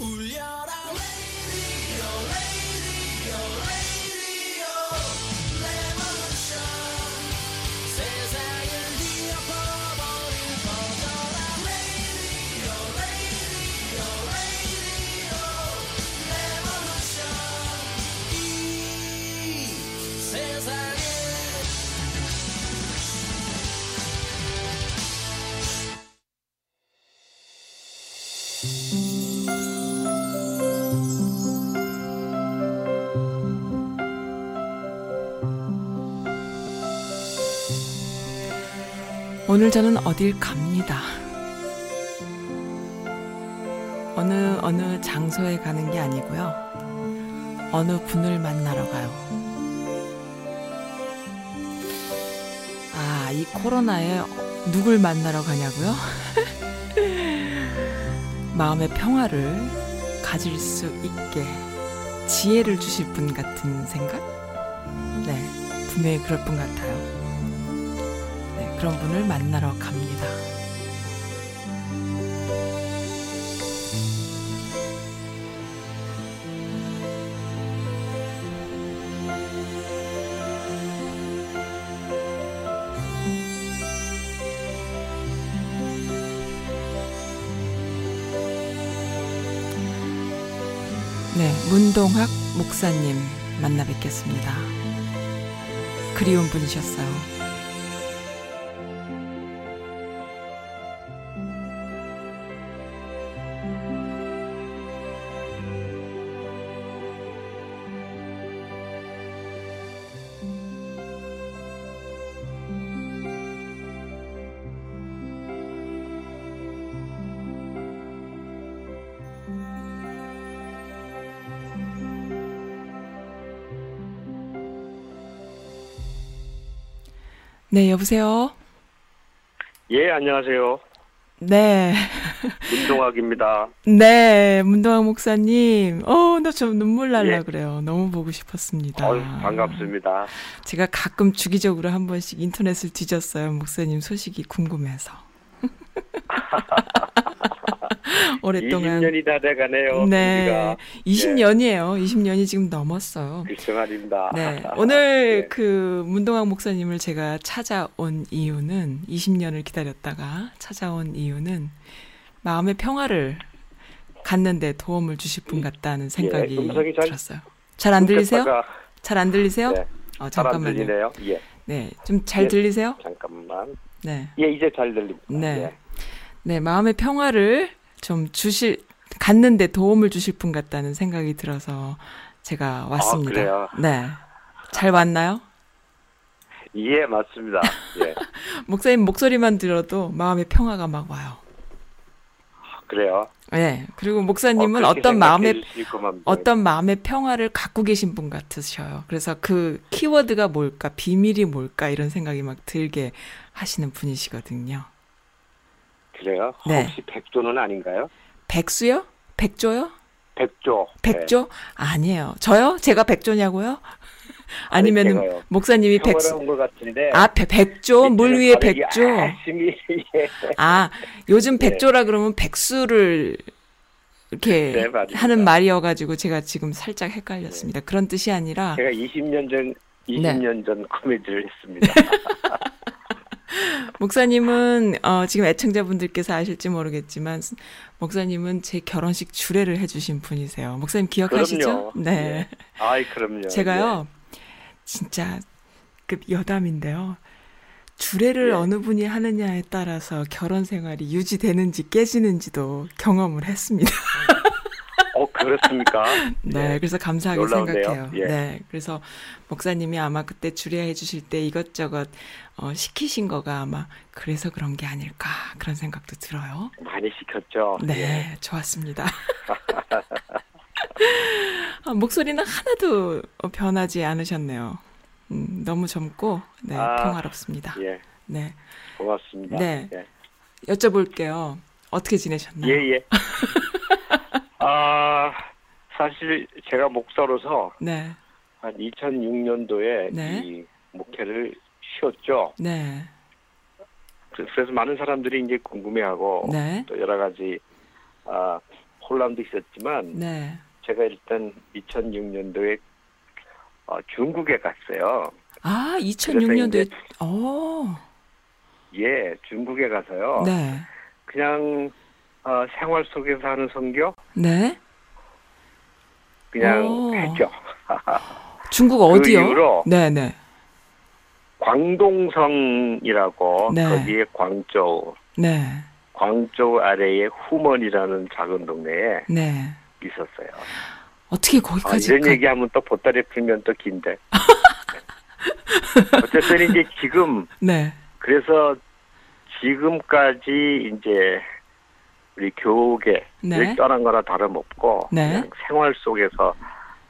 울 오늘 저는 어딜 갑니다. 어느 어느 장소에 가는 게 아니고요. 어느 분을 만나러 가요. 아, 이 코로나에 누굴 만나러 가냐고요? 마음의 평화를 가질 수 있게 지혜를 주실 분 같은 생각? 네, 분명히 그럴 분 같아요. 네, 그런 분을 만나러 갑니다. 네, 문동학 목사님 만나 뵙겠습니다. 그리운 분이셨어요. 네, 여보세요? 예, 안녕하세요. 네. 문동학입니다. 네, 문동학 목사님. 어, 나 좀 눈물 날라 예. 그래요. 너무 보고 싶었습니다. 어유 반갑습니다. 제가 가끔 주기적으로 한 번씩 인터넷을 뒤졌어요. 목사님 소식이 궁금해서. 오랫동안 20년이 다 돼가네요. 네. 우리가. 20년이에요. 20년이 지금 넘었어요. 글쎄 말입니다. 네. 오늘 네. 그 문동학 목사님을 제가 찾아온 이유는 20년을 기다렸다가 찾아온 이유는 마음의 평화를 갖는데 도움을 주실 분 같다는 생각이 예, 잘- 들었어요. 잘 안 들리세요? 잘 안 들리세요? 네, 어, 잠깐만요. 들리네요. 예, 네. 좀잘 예. 들리세요? 잠깐만. 네. 예, 이제 잘 들립니다. 네. 예. 네, 마음의 평화를 좀 주실 갖는데 도움을 주실 분 같다는 생각이 들어서 제가 왔습니다. 아, 그래요? 네. 잘 왔나요? 예, 맞습니다. 예, 목사님 목소리만 들어도 마음의 평화가 막 와요. 그래요. 네. 그리고 목사님은 어, 떤 마음의 어떤 마음의 평화를 갖고 계신 분 같으셔요. 그래서 그 키워드가 뭘까, 비밀이 뭘까 이런 생각이 막 들게 하시는 분이시거든요. 그래요? 네. 혹시 백조는 아닌가요? 백수요? 백조요? 백조. 백조? 아니에요. 저요? 제가 백조냐고요? 제가요. 목사님이 백수? 아, 배- 백조? 물 위에 백조? 예. 아, 요즘 네. 백조라 그러면 백수를 이렇게 네. 하는 말이어가지고 제가 지금 살짝 헷갈렸습니다. 그런 뜻이 아니라 제가 20년 전 네. 20년 전 코미디를 했습니다. 목사님은 어, 지금 애청자분들께서 아실지 모르겠지만 목사님은 제 결혼식 주례를 해주신 분이세요. 목사님 기억하시죠? 그럼요. 네. 예. 아이 그럼요. 제가요 진짜 급 여담인데요. 주례를 예. 어느 분이 하느냐에 따라서 결혼 생활이 유지되는지 깨지는지도 경험을 했습니다. 어 그렇습니까? 네, 예. 그래서 감사하게 놀라운데요. 생각해요. 예. 네, 그래서 목사님이 아마 그때 주례해 주실 때 이것저것 어, 시키신 거가 아마 그래서 그런 게 아닐까 그런 생각도 들어요. 많이 시켰죠. 네, 예. 좋았습니다. 아, 목소리는 하나도 변하지 않으셨네요. 음, 너무 젊고 네, 아, 평화롭습니다. 예. 네, 고맙습니다. 네. 예. 여쭤볼게요. 어떻게 지내셨나요? 예, 예. 아, 사실 제가 목사로서 네, 한 2006년도에 네. 이 목회를 쉬었죠. 네, 그- 그래서 많은 사람들이 이제 궁금해하고 네, 또 여러 가지 아, 혼란도 있었지만 네. 제가 일단 2006년도에 어, 중국에 갔어요. 아, 그래서 2006년도에 이제, 어. 예, 중국에 가서요. 네. 그냥 어, 생활 속에서 하는 선교 네. 그냥 오. 했죠. 중국 그 어디요? 이후로 네, 네. 광동성이라고 네. 거기에 광저우, 네. 광저우 아래에 후먼이라는 작은 동네에 네. 있었어요. 어떻게 아, 거기까지 이런 가- 얘기하면 또 보따리 풀면 또 긴데. 어쨌든 이제 지금 네. 그래서 지금까지 이제 우리 교계를 네. 떠난 거나 다름없고 네. 그냥 생활 속에서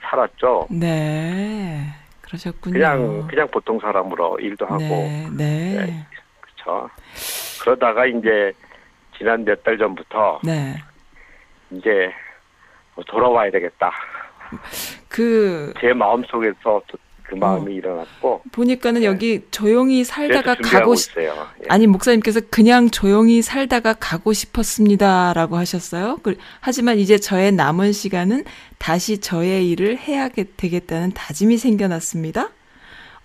살았죠. 네. 그러셨군요. 그냥 그냥 보통 사람으로 일도 하고 네. 네. 네. 그렇죠. 그러다가 이제 지난 몇 달 전부터 네. 이제 뭐 돌아와야 되겠다. 그 제 마음 속에서 그 마음이 어. 일어났고 보니까는 여기 조용히 살다가 가고 싶. 예. 아니 목사님께서 그냥 조용히 살다가 가고 싶었습니다라고 하셨어요. 그- 하지만 이제 저의 남은 시간은 다시 저의 일을 해야 게- 되겠다는 다짐이 생겨났습니다.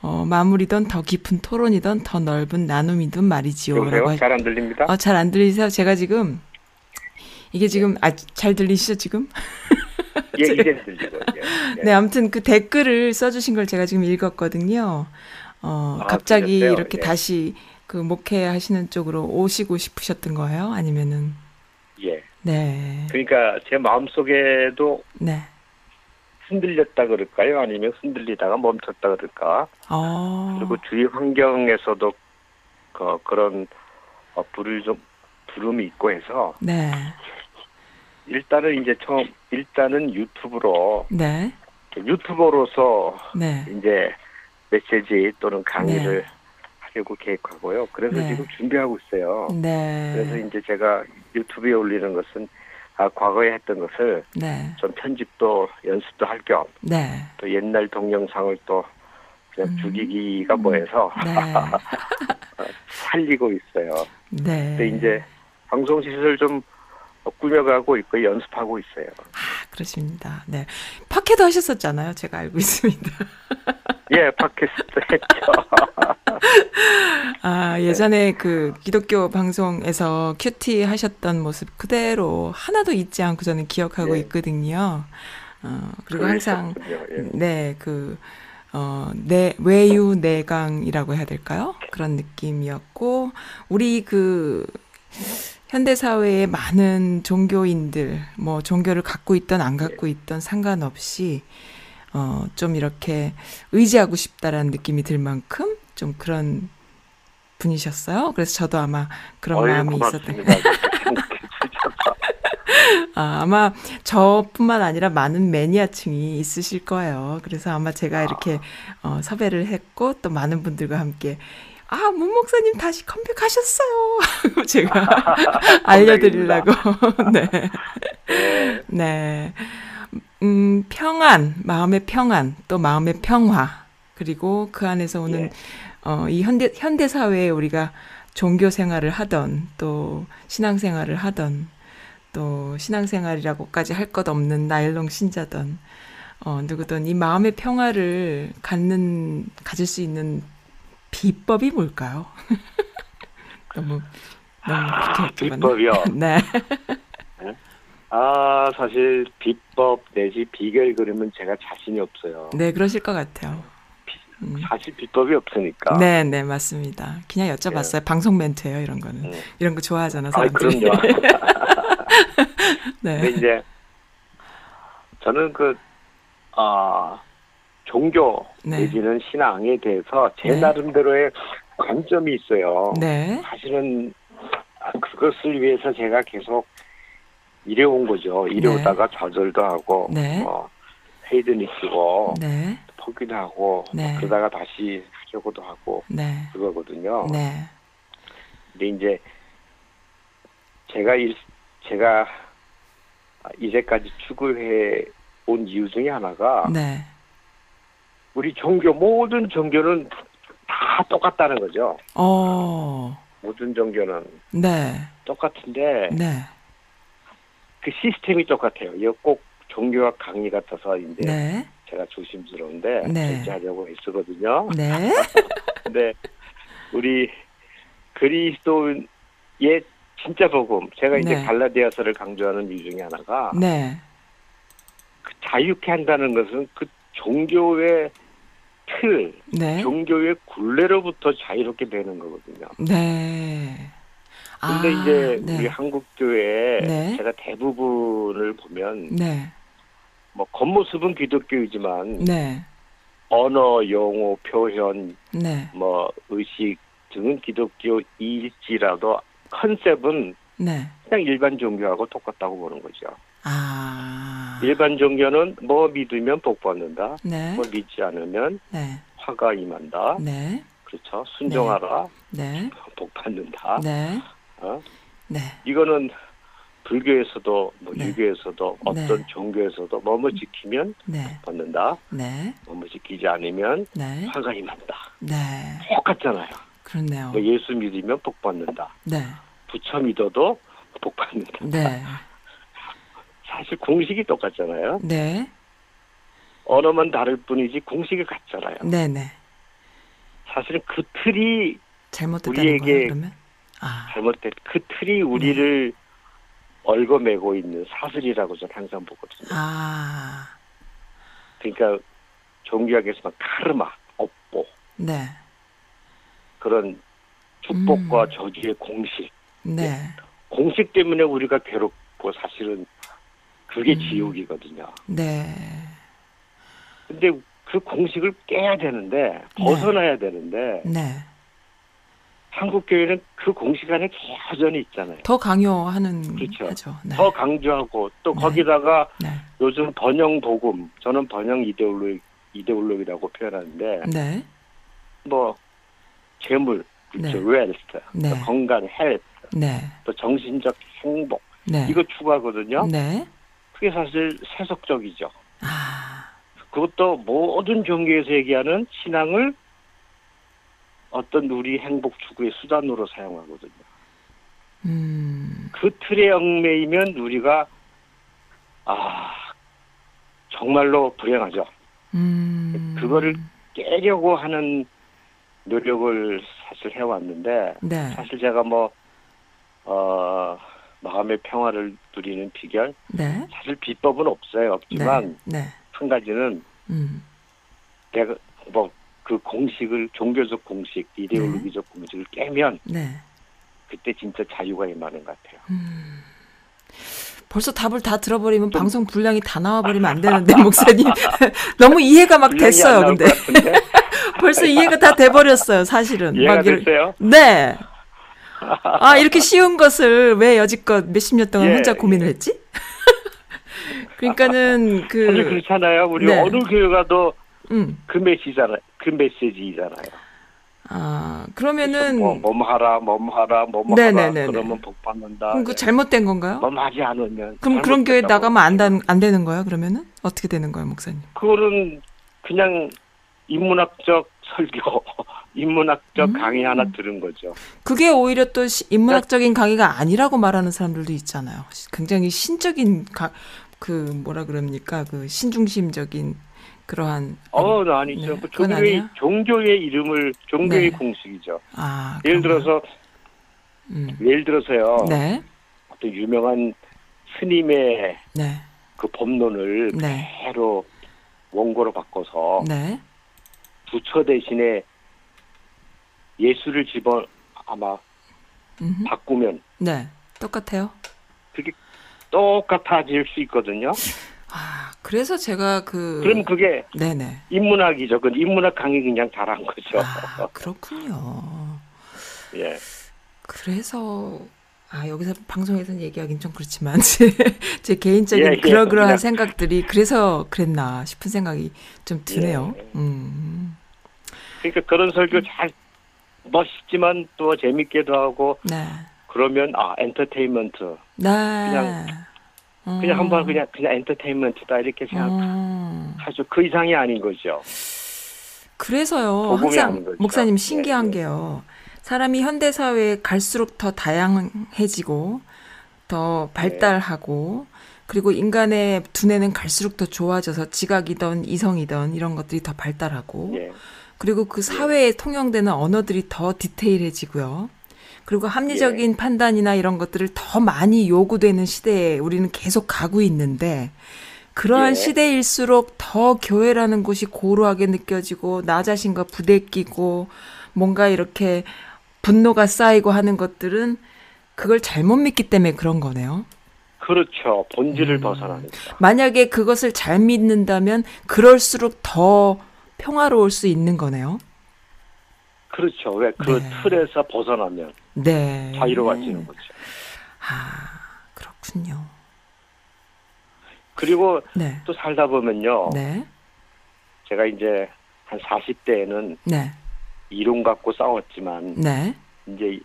어, 마무리든 더 깊은 토론이든 더 넓은 나눔이든 말이지요 라고 여보세요? 하... 잘안 들립니다? 어, 잘 안 들리세요? 제가 지금 이게 지금 아, 잘 들리시죠 지금? 예, 이제 들리고. 예. 예. 네, 아무튼 그 댓글을 써주신 걸 제가 지금 읽었거든요. 어, 아, 갑자기 그러셨어요? 이렇게 예. 다시 그 목회하시는 쪽으로 오시고 싶으셨던 거예요? 아니면은 예. 네, 그러니까 제 마음 속에도 네, 흔들렸다 그럴까요? 아니면 흔들리다가 멈췄다 그럴까? 어, 그리고 주위 환경에서도 그, 그런 어, 불을 좀 부름이 있고 해서 네, 일단은 이제 처음 일단은 유튜브로 네, 유튜버로서 네, 이제 메시지 또는 강의를 하려고 계획하고요. 그래서 네. 지금 준비하고 있어요. 네, 그래서 이제 제가 유튜브에 올리는 것은 아, 과거에 했던 것을 네, 좀 편집도 연습도 할 겸또 네, 옛날 동영상을 또 그냥 음. 죽이기가 뭐해서 네, 살리고 있어요. 네. 근데 이제 방송 시설 좀 꾸며가고 있고 연습하고 있어요. 아, 그러십니다. 네, 팟캐도 하셨었잖아요. 제가 알고 있습니다. 예, 팟캐스트 했죠. 아, 예전에 그 기독교 방송에서 큐티 하셨던 모습 그대로 하나도 잊지 않고 저는 기억하고 예. 있거든요. 어, 그리고 항상. 예. 네, 그, 어, 내, 외유 내강이라고 해야 될까요? 그런 느낌이었고, 우리 그, 현대 사회의 많은 종교인들, 뭐, 종교를 갖고 있던 안 갖고 있던 상관없이, 어, 좀 이렇게 의지하고 싶다라는 느낌이 들 만큼 좀 그런 분이셨어요. 그래서 저도 아마 그런 마음이 있었던. 고맙습니다. 생각해 주셔서. 아, 아마 저뿐만 아니라 많은 매니아층이 있으실 거예요. 그래서 아마 제가 이렇게 어, 섭외를 했고 또 많은 분들과 함께 아, 문 목사님 다시 컴백하셨어요. 제가 알려드리려고. 네. 예. 네. 음, 평안, 마음의 평안, 또 마음의 평화, 그리고 그 안에서 오는, 예. 어, 이 현대, 현대 사회에 우리가 종교 생활을 하던, 또 신앙 생활을 하던, 또 신앙 생활이라고까지 할 것 없는 나일롱 신자던, 어, 누구든 이 마음의 평화를 갖는, 가질 수 있는 비법이 뭘까요? 너무, 너무 여쭤봤나? 비법이요? 네. 아, 사실 비법 내지 비결 그러면 제가 자신이 없어요. 네, 그러실 것 같아요. 음. 사실 비법이 없으니까. 네, 네, 맞습니다. 그냥 여쭤봤어요. 방송 멘트예요, 이런 거는. 네. 이런 거 좋아하잖아, 아, 사람들이. 그럼요. 네. 근데 이제 저는 그 아, 종교 네. 내지는 신앙에 대해서 제 네. 나름대로의 관점이 있어요. 네. 사실은 아, 그것을 위해서 제가 계속 일해온 거죠. 일해오다가 좌절도 하고 네. 어, 헤이드니스고 네. 포기도 하고 네. 그러다가 다시 하려고도 하고 네. 그거거든요. 네. 근데 이제 제가 일, 제가 이제까지 추구해 온 이유 중에 하나가 네. 우리 종교 모든 종교는 다 똑같다는 거죠. 어. 모든 종교는 네. 똑같은데 네. 그 시스템이 똑같아요. 이거 꼭 종교학 강의 같아서 이제 네. 제가 조심스러운데 네. 절제하려고 애쓰거든요. 네. 근데 우리 그리스도의 진짜 복음 제가 이제 네. 갈라디아서를 강조하는 이유 중에 하나가 네. 그 자유케 한다는 것은 그 종교의 틀, 네. 종교의 굴레로부터 자유롭게 되는 거거든요. 네. 근데 아, 이제 네. 우리 한국 교회 네. 제가 대부분을 보면 네. 뭐 겉모습은 기독교이지만 네. 언어, 용어, 표현, 네. 뭐 의식 등은 기독교일지라도 컨셉은 네. 그냥 일반 종교하고 똑같다고 보는 거죠. 아. 일반 종교는 뭐 믿으면 복 받는다. 네. 뭐 믿지 않으면 네. 화가 임한다. 네. 그렇죠. 순종하라. 네. 복 받는다. 네. 어? 네. 이거는 불교에서도 뭐 네. 유교에서도 어떤 네. 종교에서도 뭐뭐 지키면 네. 받는다. 네. 뭐뭐 지키지 않으면 네. 화가 임한다. 네. 똑같잖아요. 그렇네요. 뭐 예수 믿으면 복 받는다. 네. 부처 믿어도 복 받는다. 네. 사실 공식이 똑같잖아요. 네. 언어만 다를 뿐이지 공식이 같잖아요. 네. 네. 사실은 그 틀이 잘못됐다는 우리에게- 거예요? 아. 잘못된 그 틀이 우리를 네. 얽어매고 있는 사슬이라고 저는 항상 보거든요. 아. 그러니까 종교학에서는 카르마, 업보 네. 그런 축복과 음. 저주의 공식 네. 공식 때문에 우리가 괴롭고 사실은 그게 음. 지옥이거든요. 네. 근데 그 공식을 깨야 되는데 벗어나야 되는데 네. 한국 교회는 그 공식 안에 여전히 있잖아요. 더 강요하는 그렇죠. 네. 더 강조하고 또 네. 거기다가 네. 요즘 번영 복음 저는 번영 이데올로기 이데올로기라고 표현하는데 네. 뭐 재물, 네. 그렇죠, 웰스, 네. 또 건강, 헬스, 네. 또 정신적 행복 네. 이거 추구하거든요. 네. 그게 사실 세속적이죠. 아. 그것도 모든 종교에서 얘기하는 신앙을 어떤 우리 행복 추구의 수단으로 사용하거든요. 음. 그 틀에 얽매이면 우리가 아 정말로 불행하죠. 음. 그거를 깨려고 하는 노력을 사실 해왔는데 네. 사실 제가 뭐 어, 마음의 평화를 누리는 비결 네. 사실 비법은 없어요. 없지만 네. 네. 한 가지는 음. 내가 뭐 그 공식을 종교적 공식, 이데올로기적 공식을 깨면 네. 그때 진짜 자유가 임하는 것 같아요. 음. 벌써 답을 다 들어버리면 방송 분량이 다 나와버리면 안 되는데 목사님 너무 이해가 막 됐어요. 근데 벌써 이해가 다 돼버렸어요. 사실은 이해가 막 이럴- 됐어요? 네. 아 이렇게 쉬운 것을 왜 여지껏 몇십 년 동안 예, 혼자 예. 고민을 했지? 그러니까는 그 사실 그렇잖아요. 우리 네. 어느 교회 가도 음. 그 메시잖아요. 그 메시지잖아요. 아 그러면은 뭐, 몸하라, 몸하라, 몸하라. 그러면 복 받는다. 그럼 그 잘못된 건가요? 몸하지 않으면. 그럼 그런 교회. 나가면 안, 단- 안 되는 거예요? 그러면은 어떻게 되는 거예요, 목사님? 그거는 그냥 인문학적 설교, 인문학적 음. 강의 하나 들은 거죠. 그게 오히려 또 시- 인문학적인 강의가 아니라고 말하는 사람들도 있잖아요. 시- 굉장히 신적인 가, 그 뭐라 그럽니까? 그 신중심적인 그러한 어, 아니죠. 네, 그 종교의? 종교의 이름을, 종교의 네. 공식이죠. 아 예를 그런가요? 들어서, 음. 예를 들어서요. 네, 어떤 유명한 스님의 네, 그 법론을 네. 그대로 원고로 바꿔서 네, 부처 대신에 예수를 집어 아마 음흠. 바꾸면 네, 똑같아요. 그게 똑같아질 수 있거든요. 아 그래서 제가 그 그럼 그게 네네. 인문학이죠. 그 인문학 강의 그냥 잘한 거죠. 아 그렇군요. 예. 그래서 아 여기서 방송에서는 얘기하긴 좀 그렇지만 제, 제 개인적인 예, 예, 그러그러한 그냥- 생각들이 그래서 그랬나 싶은 생각이 좀 드네요. 예. 음, 그러니까 그런 설교 잘 멋있지만 또 재밌게도 하고 네, 그러면 아 엔터테인먼트 네, 그냥- 그냥 한번 그냥 그냥 엔터테인먼트다 이렇게 음. 생각하죠. 그 이상이 아닌 거죠. 그래서요 항상. 목사님 신기한 예, 예. 게요. 사람이 현대 사회에 갈수록 더 다양해지고 더 발달하고 그리고 인간의 두뇌는 갈수록 더 좋아져서 지각이든 이성이든 이런 것들이 더 발달하고 예. 그리고 그 사회에 통용되는 언어들이 더 디테일해지고요. 그리고 합리적인 판단이나 이런 것들을 더 많이 요구되는 시대에 우리는 계속 가고 있는데 그러한 예. 시대일수록 더 교회라는 곳이 고루하게 느껴지고 나 자신과 부대끼고 뭔가 이렇게 분노가 쌓이고 하는 것들은 그걸 잘못 믿기 때문에 그런 거네요. 그렇죠. 본질을 음. 벗어나니까. 만약에 그것을 잘 믿는다면 그럴수록 더 평화로울 수 있는 거네요. 그렇죠. 왜그 네. 틀에서 벗어나면 네. 자유로워지는 거죠. 아, 그렇군요. 그리고 네. 또 살다 보면요. 네. 제가 이제 한 40대에는 네. 이론 갖고 싸웠지만 네. 이제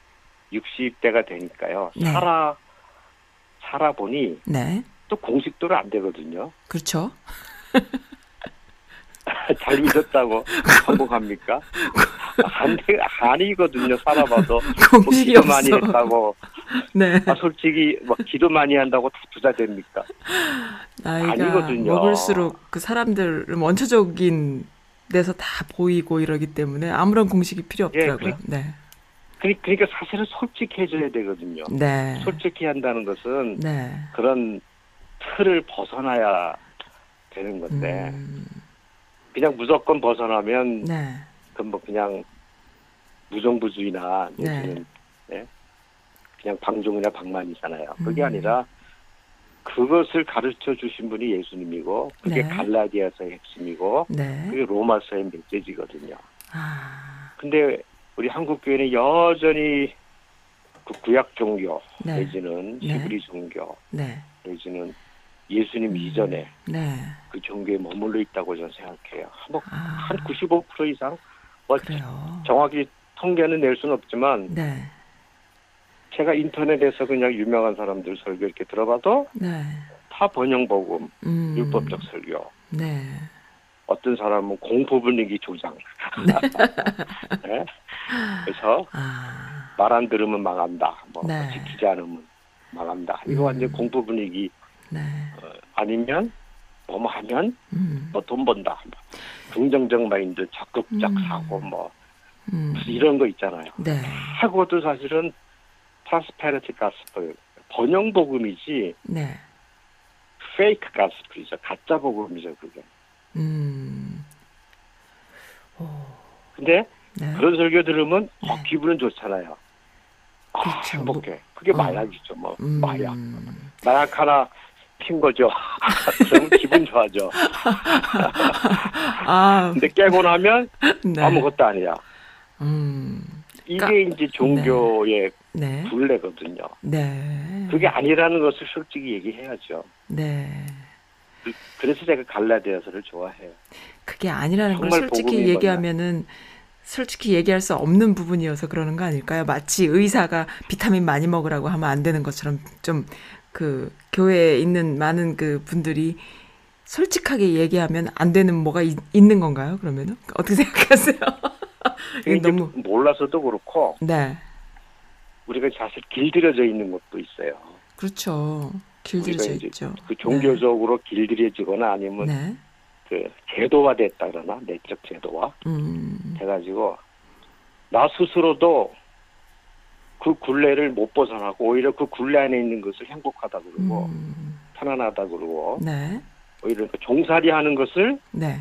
60대가 되니까요. 네. 살아 살아 보니 네. 또 공식도로 안 되거든요. 그렇죠. 잘 믿었다고 성공합니까? 안 돼, 아니거든요. 살아봐도 뭐 기도 많이 없어. 했다고 네. 아, 솔직히 뭐 기도 많이 한다고 다 부자 됩니까? 나이가 아니거든요. 먹을수록 그 사람들은 원초적인 데서 다 보이고 이러기 때문에 아무런 공식이 필요 없더라고요. 네. 그니- 그러니까 사실은 솔직해져야 되거든요. 네. 솔직히 한다는 것은 네. 그런 틀을 벗어나야 되는 건데 음, 그냥 무조건 벗어나면 네. 그건 뭐 그냥 무정부주의나 네. 내지는 예? 그냥 방종이나 방만이잖아요. 그게 음. 아니라 그것을 가르쳐 주신 분이 예수님이고 그게 네. 갈라디아서의 핵심이고 네. 그게 로마서의 메시지거든요. 아, 근데 우리 한국 교회는 여전히 그 구약 종교 네. 내지는 네. 히브리 종교 네. 내지는 예수님 이전에 네. 그 종교에 머물러 있다고 저는 생각해요. 뭐 아, 한95% 이상 뭐 그래요. 정확히 통계는 낼 수는 없지만 네. 제가 인터넷에서 그냥 유명한 사람들 설교 이렇게 들어봐도 네. 다 번영복음, 음, 율법적 설교. 네. 어떤 사람은 공포 분위기 조장. 네? 그래서 아, 말안 들으면 망한다. 뭐 네. 지키지 않으면 망한다. 이거 음. 완전 공포 분위기 네. 어, 아니면 뭐뭐 하면 음, 뭐돈 번다. 뭐 긍정적 마인드, 적극적 음. 사고 뭐 음, 이런 거 있잖아요. 네. 하고도 사실은 prosperity gospel 번영 복음이지 네. fake gospel이죠. 가짜 복음이죠, 그게. 음, 오, 근데 네. 그런 설교 들으면 어, 네. 기분은 좋잖아요. 아, 그렇죠. 행복해. 그게 어. 마약이죠, 뭐 음, 마약. 마약 하나 핀 거죠. 그러면 기분 좋아져. 아, 근데 깨고 나면 네. 아무것도 아니야. 음, 이게 그러니까- 이제 종교의 네. 굴레거든요. 네. 그게 아니라는 것을 솔직히 얘기해야죠. 네. 그- 그래서 제가 갈라디아서를 좋아해요. 그게 아니라는 걸 솔직히. 얘기하면은 솔직히 얘기할 수 없는 부분이어서 그러는 거 아닐까요? 마치 의사가 비타민 많이 먹으라고 하면 안 되는 것처럼 좀 그 교회에 있는 많은 그 분들이 솔직하게 얘기하면 안 되는 뭐가 있, 는 건가요? 그러면은 어떻게 생각하세요? 이게 너무 몰라서도 그렇고 네 우리가 사실 길들여져 있는 것도 있어요. 그렇죠 길들여져 있죠. 그 종교적으로 길들여지거나 아니면 네. 그 제도화됐다 그러나 내적 제도화 음. 해가지고 나 스스로도 그 굴레를 못 벗어나고 오히려 그 굴레 안에 있는 것을 행복하다 그러고 음. 편안하다 그러고 네. 오히려 그 종살이 하는 것을 네.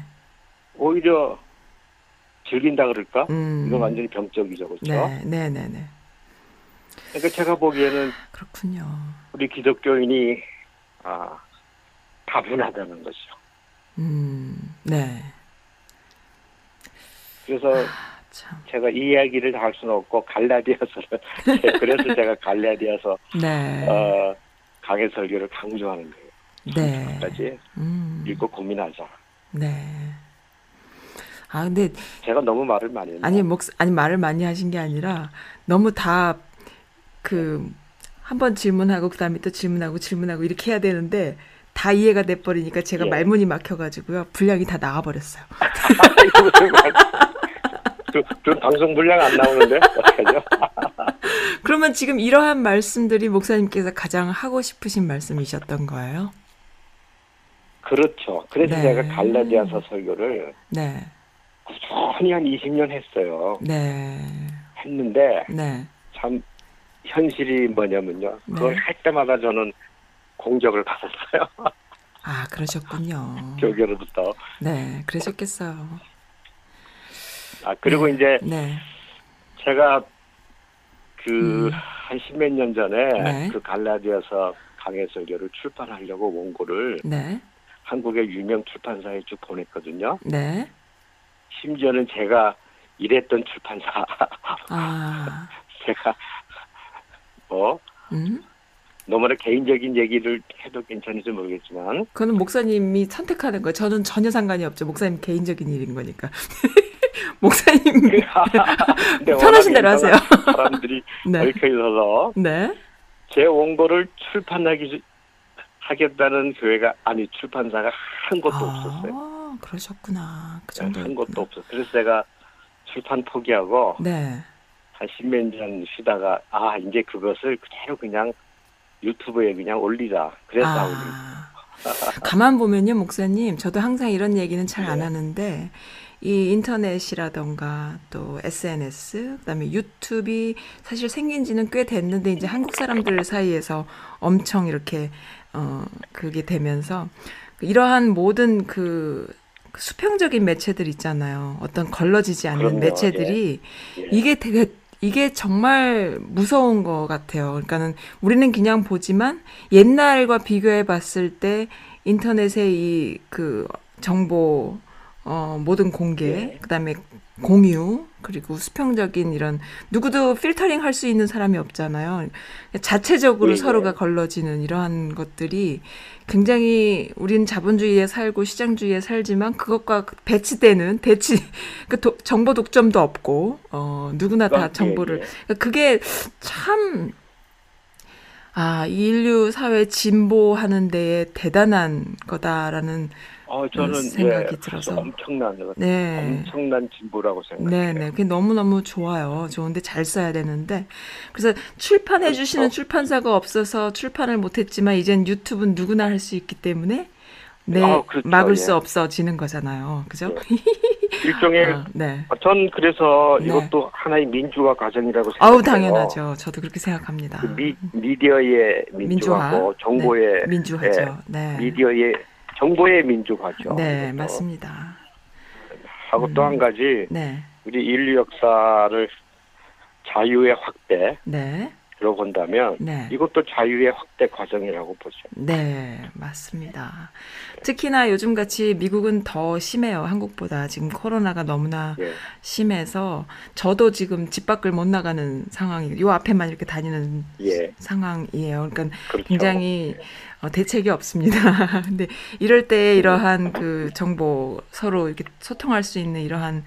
오히려 즐긴다 그럴까? 음. 이건 완전히 병적이죠, 그렇죠? 네. 네. 네. 네. 그러니까 제가 보기에는 그렇군요. 우리 기독교인이 아 다분하다는 것이죠. 음. 네. 그래서 참. 제가 이 이야기를 다 할 수는 없고 갈라디아서를 그래서 제가 갈라디아서 네. 어, 강해 설교를 강조하는 거예요. 네. 까지 음. 읽고 고민하자. 네. 아 근데 제가 너무 말을 많이 했나? 아니 목 아니 말을 많이 하신 게 아니라 너무 다 그 한 번 질문하고 그다음에 또 질문하고 질문하고 이렇게 해야 되는데 다 이해가 돼 버리니까 제가 예. 말문이 막혀 가지고요. 분량이 다 나와 버렸어요. 그, 그 방송 분량 안 나오는데 어떡하죠? 그러면 지금 이러한 말씀들이 목사님께서 가장 하고 싶으신 말씀이셨던 거예요? 그렇죠. 그래서 네. 제가 갈라디아서 설교를 네, 꾸준히 한 20년 했어요. 네, 했는데 네. 참 현실이 뭐냐면요. 그걸 네. 할 때마다 저는 공격을 받았어요. 아, 그러셨군요. 교계로부터. 네, 그러셨겠어요. 아 그리고 네. 이제 네, 제가 그 음. 한 십몇 년 전에 네. 그 갈라디아서 강해 설교를 출판하려고 원고를 네, 한국의 유명 출판사에 쭉 보냈거든요. 네. 심지어는 제가 일했던 출판사 아, 제가 뭐 음? 너무나 개인적인 얘기를 해도 괜찮을지 모르겠지만 그거는 목사님이 선택하는 거예요. 저는 전혀 상관이 없죠. 목사님 개인적인 일인 거니까. 목사님 근데 편하신 대로 하세요. 사람들이 네, 얽혀 있어서 네. 제 원고를 출판하기 하겠다는 교회가 아니 출판사가 한 없었어요. 아, 그러셨구나. 그 네, 정도. 한 곳도 없어. 그래서 제가 출판 포기하고 네. 한 십몇 년 쉬다가 아 이제 그것을 그대로 그냥 유튜브에 그냥 올리자. 그래서. 아, 가만 보면요, 목사님. 저도 항상 이런 얘기는 잘안 네. 하는데, 이 인터넷이라던가 또 SNS, 그다음에 유튜브이 사실 생긴 지는 꽤 됐는데, 이제 한국 사람들 사이에서 엄청 이렇게, 어, 그게 되면서, 이러한 모든 그, 그 수평적인 매체들 있잖아요. 어떤 걸러지지 않는 그럼요, 매체들이 예. 이게 되게 이게 정말 무서운 것 같아요. 그러니까는 우리는 그냥 보지만 옛날과 비교해 봤을 때 인터넷의 이 그 정보 어 모든 공개, 예. 그다음에 공유, 그리고 수평적인 이런 누구도 필터링 할 수 있는 사람이 없잖아요. 자체적으로 예, 예. 서로가 걸러지는 이러한 것들이 굉장히 우린 자본주의에 살고 시장주의에 살지만 그것과 배치되는 대치 그 도- 정보 독점도 없고 어 누구나 다 예, 정보를 예. 그러니까 그게 참 아, 이 인류 사회 진보하는 데에 대단한 거다라는 어 저는 생각이 예, 들어서. 엄청난 네. 엄청난 진보라고 생각해요. 네 네. 그게 너무너무 좋아요. 좋은데 잘 써야 되는데. 그래서 출판해 주시는 그렇죠. 출판사가 없어서 출판을 못 했지만 이젠 유튜브는 누구나 할 수 있기 때문에 네, 아, 그렇죠. 막을 예. 수 없어지는 거잖아요. 그죠? 일종의 아, 네. 전 그래서 네. 이것도 하나의 민주화 과정이라고 생각해요. 아우 당연하죠. 저도 그렇게 생각합니다. 그 미, 미디어의 민주화고 정보의 네, 민주화죠. 예, 네. 미디어의 정보의 민주화죠. 네. 맞습니다. 하고 또한 가지 네. 우리 인류 역사를 자유의 확대로 네. 본다면 네. 이것도 자유의 확대 과정이라고 보죠. 네, 맞습니다. 특히나 요즘 같이 미국은 더 심해요. 한국보다. 지금 코로나가 너무나 예. 심해서 저도 지금 집 밖을 못 나가는 상황이 요 앞에만 이렇게 다니는 예. 상황이에요. 그러니까 그렇죠. 굉장히 어, 대책이 없습니다. 근데 이럴 때 이러한 그 정보 서로 이렇게 소통할 수 있는 이러한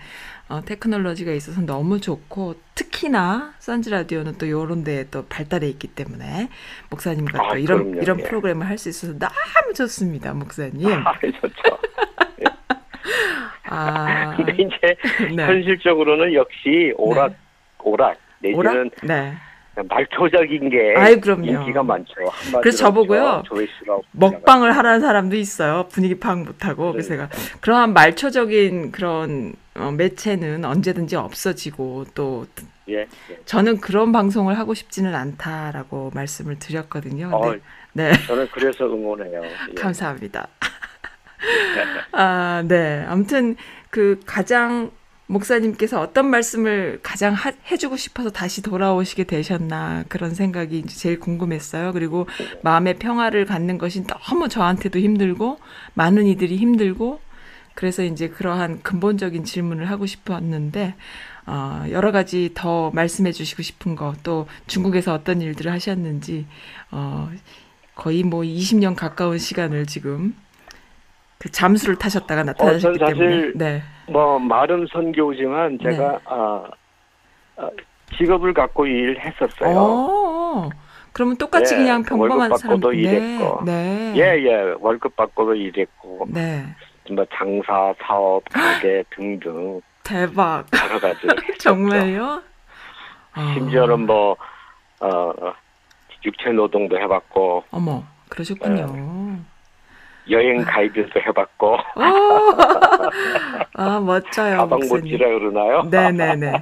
어, 테크놀로지가 있어서 너무 좋고 특히나 선즈 라디오는 또 요런 데에 또 발달해 있기 때문에 목사님과 아, 또 이런 그럼요. 이런 예. 프로그램을 할 수 있어서 너무 좋습니다, 목사님. 아, 좋죠. 아, 근데 이제 네. 현실적으로는 역시 오락 오락 내지는 오락? 네. 말초적인 게 아이, 그럼요. 인기가 많죠. 그래서 저보고요. 먹방을 하라는 사람도 있어요. 분위기 파악 못하고. 그래서 제가 그러한 말초적인 그런 어, 매체는 언제든지 없어지고 또 예. 예. 저는 그런 방송을 하고 싶지는 않다라고 말씀을 드렸거든요. 어, 네, 저는 그래서 응원해요. 예. 감사합니다. 아, 네. 아무튼 그 가장 목사님께서 어떤 말씀을 가장 하- 해주고 싶어서 다시 돌아오시게 되셨나 그런 생각이 이제 제일 궁금했어요. 그리고 마음의 평화를 갖는 것이 너무 저한테도 힘들고 많은 이들이 힘들고 그래서 이제 그러한 근본적인 질문을 하고 싶었는데 어, 여러 가지 더 말씀해 주시고 싶은 거 또 중국에서 어떤 일들을 하셨는지 어, 거의 뭐 20년 가까운 시간을 지금 그 잠수를 타셨다가 나타나셨기 전 사실 때문에 네. 뭐 말은 선교지만 제가 아, 아, 직업을 갖고 일했었어요. 어, 그러면 똑같이 예, 그냥 평범한 월급 사람 받고도 네, 일했고. 네. 예, 예. 월급 받고도 일했고, 네. 뭐 장사, 사업, 가게 등등 대박. 여러 가지. 정말요? 아. 심지어는 뭐, 어, 어, 육체 노동도 해봤고, 어머, 그러셨군요. 여행 가이드도 해봤고, 아, 아, 멋져요. 가방. 못지라 그러나요? 네네네.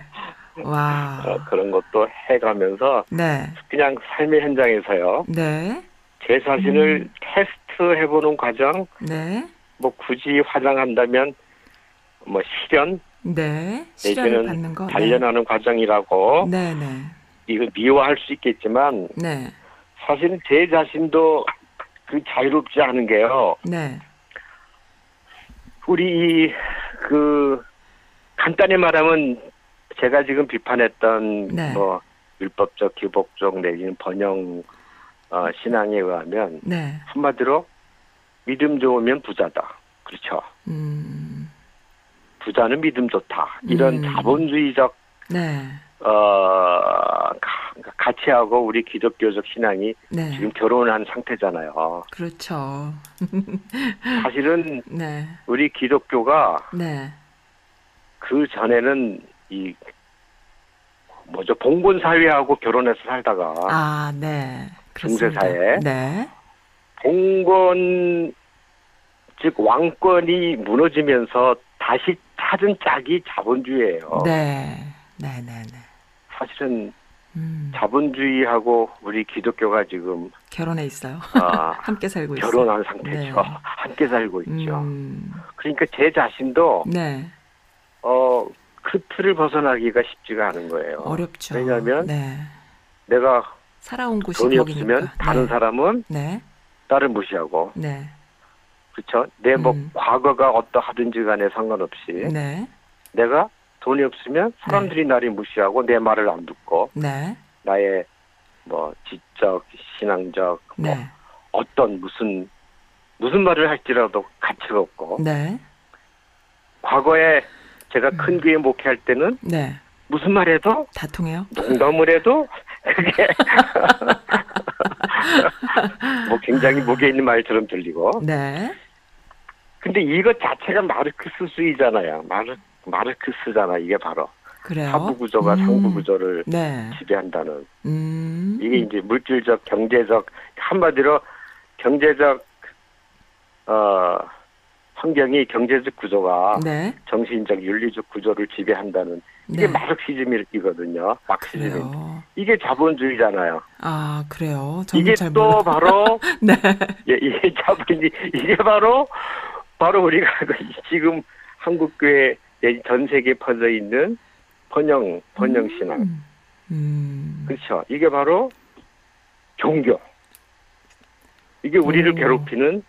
와. 어, 그런 것도 해가면서 네. 그냥 삶의 현장에서요. 네. 제 자신을 음. 테스트 해보는 과정, 네. 뭐 굳이 화장한다면 뭐 실현 네. 시련을 받는 내지는 거. 단련하는 과정이라고 네. 네. 이거 미워할 수 있겠지만 네. 사실은 제 자신도 그 자유롭지 않은 게요. 네. 우리 그 간단히 말하면 제가 지금 비판했던 네. 뭐 율법적 기복적 내지는 번영 어, 신앙에 의하면 네. 한마디로 믿음 좋으면 부자다. 그렇죠. 음. 부자는 믿음 좋다. 이런 음. 자본주의적 네. 어, 가- 가치하고 우리 기독교적 신앙이 네. 지금 결혼한 상태잖아요. 그렇죠. 사실은 네. 우리 기독교가 네. 그 전에는 이 뭐죠 봉건 사회하고 결혼해서 살다가 아, 네. 그렇습니다. 중세 사회. 네. 봉건 즉 왕권이 무너지면서 다시 찾은 짝이 자본주의예요. 네. 네, 네, 네. 사실은 음. 자본주의하고 우리 기독교가 지금 결혼해 있어요. 아, 함께 살고 있어요. 결혼한 상태죠. 네. 함께 살고 있죠. 음. 그러니까 제 자신도 네. 어, 그 틀을 벗어나기가 쉽지가 않은 거예요. 어렵죠. 왜냐하면 네. 내가 살아온 곳이 돈이. 없으면 다른 네. 사람은 네. 나를 무시하고 네. 그렇죠. 내뭐 음. 과거가 어떠하든지 간에 상관없이 네. 내가 돈이 없으면 사람들이 나를 무시하고 내 말을 안 듣고 네. 나의 뭐 지적, 신앙적 뭐 네. 어떤 무슨 무슨 말을 할지라도 가치가 없고 네. 과거에 제가 음. 큰 교회 목회할 때는 네. 무슨 말해도 다 통해요? 농담을 해도 그게 뭐 굉장히 무게 있는 말처럼 들리고 네. 근데 이것 자체가 마르크스주의잖아요 마르 마르크스잖아 이게 바로 그래요. 하부 구조가 음. 상부 구조를 네. 지배한다는 음. 이게 이제 물질적 경제적 한마디로 경제적 어 환경이 경제적 구조가 네. 정신적 윤리적 구조를 지배한다는 이게 네. 마르크시즘이거든요. 마크시즘. 그래요. 이게 자본주의잖아요. 아, 그래요. 이게 잘또 몰라. 바로 네. 예, 이게 자본주의 이게 바로 바로 우리가 그 지금 한국 교회 내지 전 세계에 퍼져 있는 번영 번영 신앙. 음. 음. 그렇죠. 이게 바로 종교. 이게 우리를 오. 괴롭히는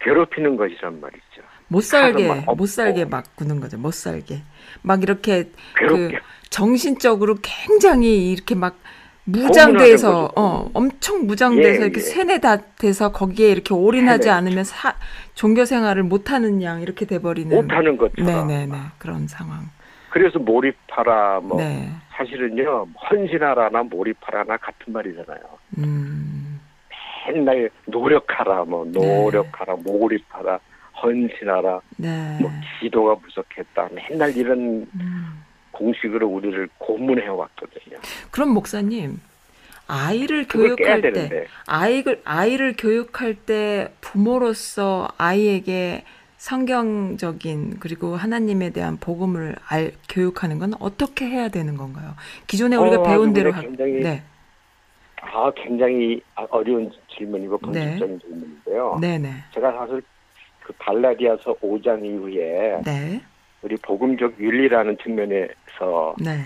괴롭히는 것이란 말이죠. 못 살게 못 살게 없고. 막 구는 거죠. 못 살게. 막 이렇게 그 괴롭게. 정신적으로 굉장히 이렇게 막 무장돼서 어 엄청 무장돼서 예, 이렇게 예. 세뇌 다 돼서 거기에 이렇게 올인하지 세뇌. 않으면 사, 종교 생활을 못 하는 양 이렇게 돼 버리는 못하는 것처럼. 네네네 그런 상황. 그래서 몰입하라 뭐 네. 사실은요 헌신하라나 몰입하라나 같은 말이잖아요. 음. 맨날 노력하라 뭐 노력하라 몰입하라 헌신하라 네. 뭐 기도가 부족했다 맨날 이런 음. 공식으로 우리를 고문해 왔거든요. 그럼 목사님 아이를 교육할 때 되는데 아이를 아이를 교육할 때 부모로서 아이에게 성경적인 그리고 하나님에 대한 복음을 알 교육하는 건 어떻게 해야 되는 건가요? 기존에 우리가 어, 배운 대로 하, 굉장히 네, 아 굉장히 어려운 질문이고 본질적인 질문인데요. 네, 네, 제가 사실 그 발라디아서 5장 이후에 네, 우리 복음적 윤리라는 측면에서 네,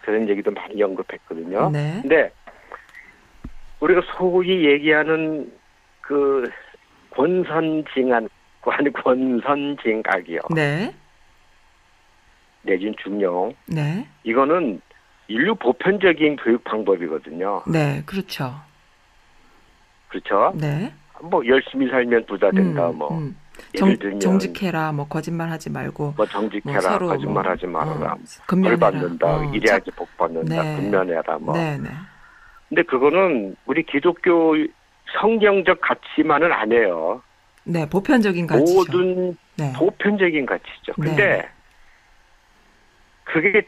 그런 얘기도 많이 언급했거든요. 네, 근데 우리가 소위 얘기하는 그 권선징악, 권- 권선징악이요. 네, 내진 중용. 네, 이거는 인류 보편적인 교육 방법이거든요. 네, 그렇죠. 그렇죠? 네, 뭐 열심히 살면 부자 된다. 음, 뭐 음. 정, 들면 정직해라, 뭐 거짓말하지 말고 뭐 정직해라, 뭐 서로 거짓말하지 뭐, 말아라, 어, 벌. 받는다, 어, 이래야지 복 받는다, 네. 근면해라. 뭐. 네, 네, 근데 그거는 우리 기독교 성경적 가치만은 아니에요. 네, 보편적인 가치죠. 모든 네, 보편적인 가치죠. 근데 네. 그게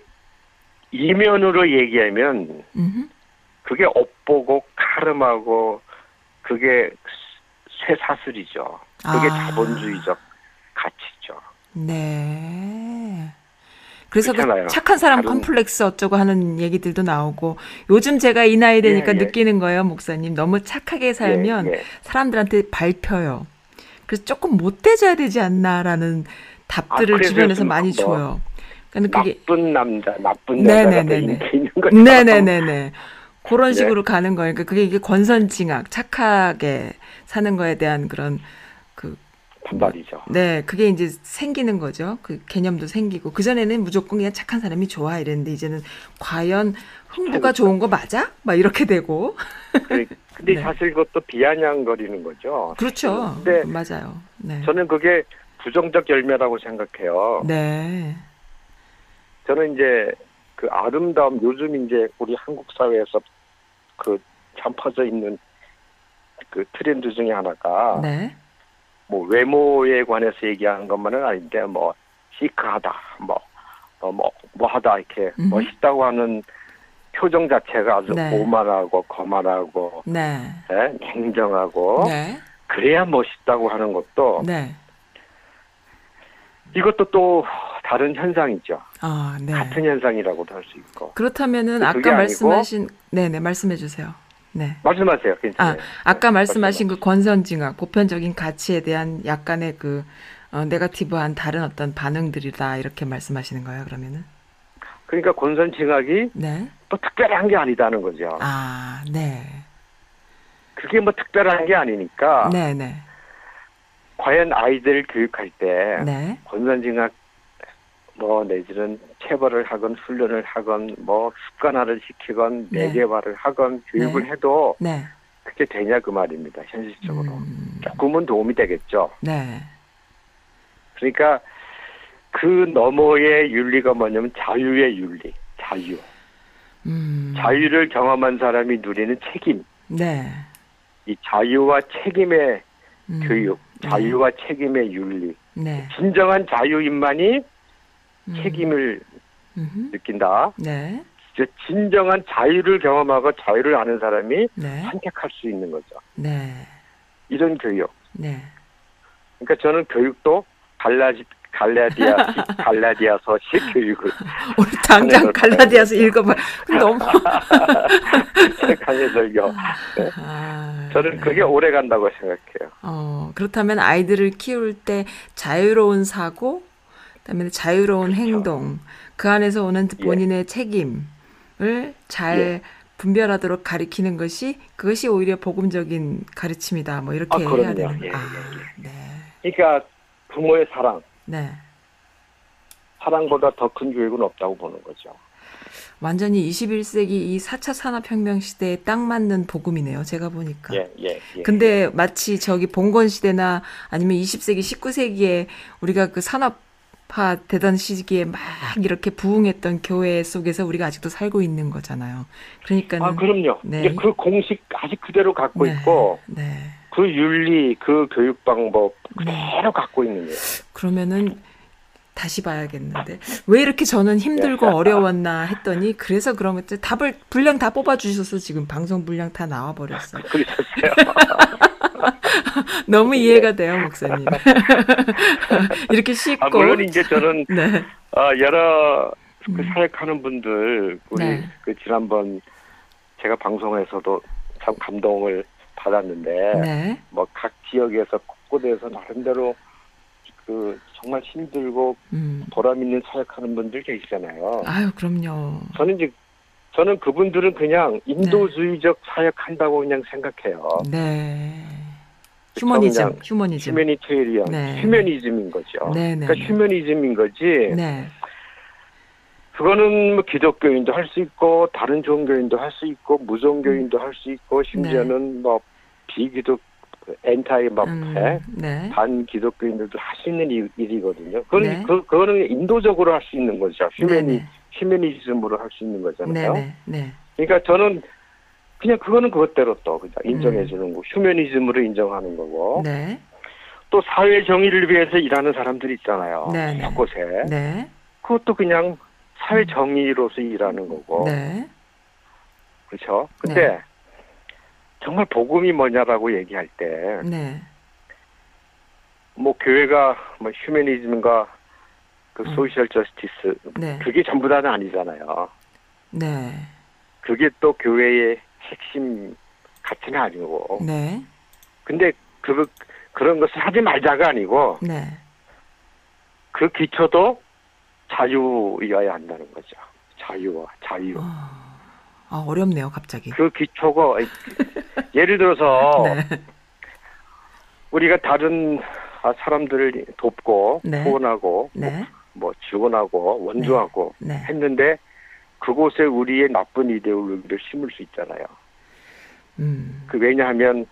이면으로 얘기하면 음흠. 그게 업보고 카름하고 그게 쇠사슬이죠. 그게 아. 자본주의적 가치죠. 네. 그래서 그. 착한 사람 다른- 컴플렉스 어쩌고 하는 얘기들도 나오고 요즘 제가 이 나이 되니까 예, 예. 느끼는 거예요, 목사님. 너무 착하게 살면 예, 예. 사람들한테 밟혀요. 그래서 조금 못돼져야 되지 않나라는 답들을 아, 주변에서 많이 뭐 줘요. 그러니까 그게 나쁜 남자, 나쁜 네, 네, 네, 네. 인기 있는 거죠. 네네네네. 그런 네. 식으로 가는 거예요. 그러니까 그게 이게 권선징악, 착하게 사는 거에 대한 그런 그 반발이죠. 네, 그게 이제 생기는 거죠. 그 개념도 생기고 그 전에는 무조건 그냥 착한 사람이 좋아 이랬는데 이제는 과연 흥부가 좋은 거 맞아? 막 이렇게 되고 그- 근데 네. 사실 그것도 비아냥거리는 거죠. 그렇죠. 네. 맞아요. 네. 저는 그게 부정적 열매라고 생각해요. 네. 저는 이제 그 아름다움 요즘 이제 우리 한국 사회에서 그참 퍼져 있는 그 트렌드 중에 하나가 네. 뭐 외모에 관해서 얘기하는 것만은 아닌데 뭐 시크하다 뭐 어, 뭐, 뭐 하다 이렇게 음흠. 멋있다고 하는 표정 자체가 아주 네. 오만하고 거만하고 네. 예? 냉정하고 네. 그래야 멋있다고 하는 것도 네. 이것도 또 다른 현상이죠. 아, 네. 같은 현상이라고도 할 수 있고. 그렇다면은 아까 말씀하신 네, 네, 말씀해 주세요. 네. 말씀하세요. 아, 괜찮아요. 아까 말씀하신 그 권선징악, 보편적인 가치에 대한 약간의 그 어, 네가티브한 다른 어떤 반응들이다 이렇게 말씀하시는 거예요, 그러면은? 그러니까 권선징악이 네. 또 특별한 게 아니다는 거죠. 아, 네. 그게 뭐 특별한 게 아니니까 네, 네. 과연 아이들 교육할 때 네. 권선징악 뭐 내지는 체벌을 하건 훈련을 하건 뭐 습관화를 시키건 네. 매개화를 하건 교육을 네. 해도 네. 그게 되냐 그 말입니다. 현실적으로 음, 조금은 도움이 되겠죠. 네. 그러니까 그 너머의 윤리가 뭐냐면 자유의 윤리, 자유. 음. 자유를 경험한 사람이 누리는 책임, 네. 이 자유와 책임의 음, 교육, 네. 자유와 책임의 윤리. 네. 진정한 자유인만이 음, 책임을 음흠. 느낀다. 네. 즉, 진정한 자유를 경험하고 자유를 아는 사람이 네. 선택할 수 있는 거죠. 네. 이런 교육. 네. 그러니까 저는 교육도 갈라지, 갈라디아식, 갈라디아서식 교육을 우리 당장 네, 갈라디아서 읽어봐. 너무. 강해설교. 아, 저는 네. 그게 오래 간다고 생각해요. 어, 그렇다면 아이들을 키울 때 자유로운 사고, 그다음에 자유로운 그렇죠. 행동, 그 안에서 오는 예. 본인의 책임을 잘 예. 분별하도록 가리키는 것이 그것이 오히려 복음적인 가르침이다. 뭐 이렇게 아, 해야. 되는. 예, 아, 예, 네, 그러니까 부모의 사랑, 네. 사랑보다 더 큰 교육은 없다고 보는 거죠. 완전히 21세기 이 4차 산업혁명 시대에 딱 맞는 복음이네요. 제가 보니까. 예, 예, 예. 근데 마치 저기 봉건 시대나 아니면 20세기, 19세기에 우리가 그 산업화 되던 시기에 막 이렇게 부흥했던 교회 속에서 우리가 아직도 살고 있는 거잖아요. 그러니까는 아, 그럼요. 네. 이제 그 공식 아직 그대로 갖고 네, 있고 네. 그 윤리, 그 교육 방법 네. 그대로 갖고 있는 거예요. 그러면은 다시 봐야겠는데 왜 이렇게 저는 힘들고 어려웠나 했더니 그래서 그런 것들 답을 분량 다 뽑아 주셔서 지금 방송 분량 다 나와 버렸어요. 그러셨어요. 너무 이해가 돼요, 목사님. 이렇게 쉽고 아, 물론 이제 저는 네. 어, 여러 그 음. 사역하는 분들 우리 네. 그 지난번 제가 방송에서도 참 감동을 받았는데 네. 뭐각 지역에서 곳곳에서 나름대로 그 정말 힘들고 음. 보람 있는 사역하는 분들 계시잖아요. 아유, 그럼요. 저는 이제 저는 그분들은 그냥 인도주의적 사역한다고 그냥 생각해요. 네. 휴머니즘, 그냥 휴머니즘. 휴메니테리언, 네. 휴메니즘인 거죠. 네, 네, 그러니까 네. 휴메니즘인 거지. 네. 그거는 뭐 기독교인도 할 수 있고 다른 종교인도 할 수 있고 무종교인도 할 수 있고 심지어는 뭐 비기독 엔타이 막 음, 에? 네. 반기독교인들도 할 수 있는 일, 일이거든요. 그건 네. 그 그거는 인도적으로 할 수 있는 거죠. 휴메니 네, 휴메니즘으로 할 수 있는 네. 거잖아요. 네, 네. 그러니까 저는 그냥 그거는 그것대로 또 그냥 인정해 음. 주는 거, 휴메니즘으로 인정하는 거고 네. 또 사회 정의를 위해서 일하는 사람들이 있잖아요. 네, 네. 곳곳에 네. 그것도 그냥 사회 정의로서 일하는 거고 네. 그렇죠. 근데 정말 복음이 뭐냐라고 얘기할 때뭐 네. 교회가 뭐 휴머니즘과 그 음. 소셜 저스티스 네. 그게 전부 다는 아니잖아요. 네. 그게 또 교회의 핵심 가치는 아니고. 네. 근데 그 그런 것을 하지 말자가 아니고 네. 그 기초도 자유여야 한다는 거죠. 자유와 자유. 아, 어렵네요, 갑자기. 그 기초가 예를 들어서 네. 우리가 다른 아, 사람들을 돕고 네. 후원하고 네. 뭐 지원하고 원조하고 네. 했는데 그곳에 우리의 나쁜 이데올로기를 심을 수 있잖아요. 음. 그 왜냐하면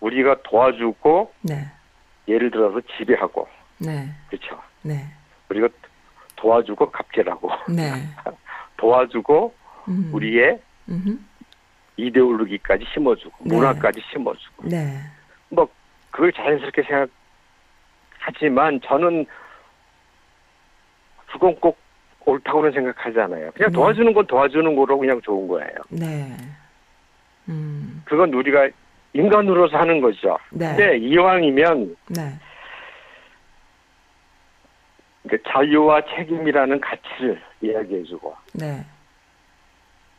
우리가 도와주고 네. 예를 들어서 지배하고 네. 그렇죠. 네. 우리가 도와주고 갑질하고 네. 도와주고 음. 우리의 음흠. 이데올로기까지 심어주고 네. 문화까지 심어주고 네. 뭐 그걸 자연스럽게 생각하지만 저는 그건 꼭 옳다고는 생각하지 않아요. 그냥 네. 도와주는 건 도와주는 거로 그냥 좋은 거예요. 네. 음. 그건 우리가 인간으로서 하는 거죠. 네. 근데 이왕이면 네. 그 자유와 책임이라는 가치를 이야기해주고 네.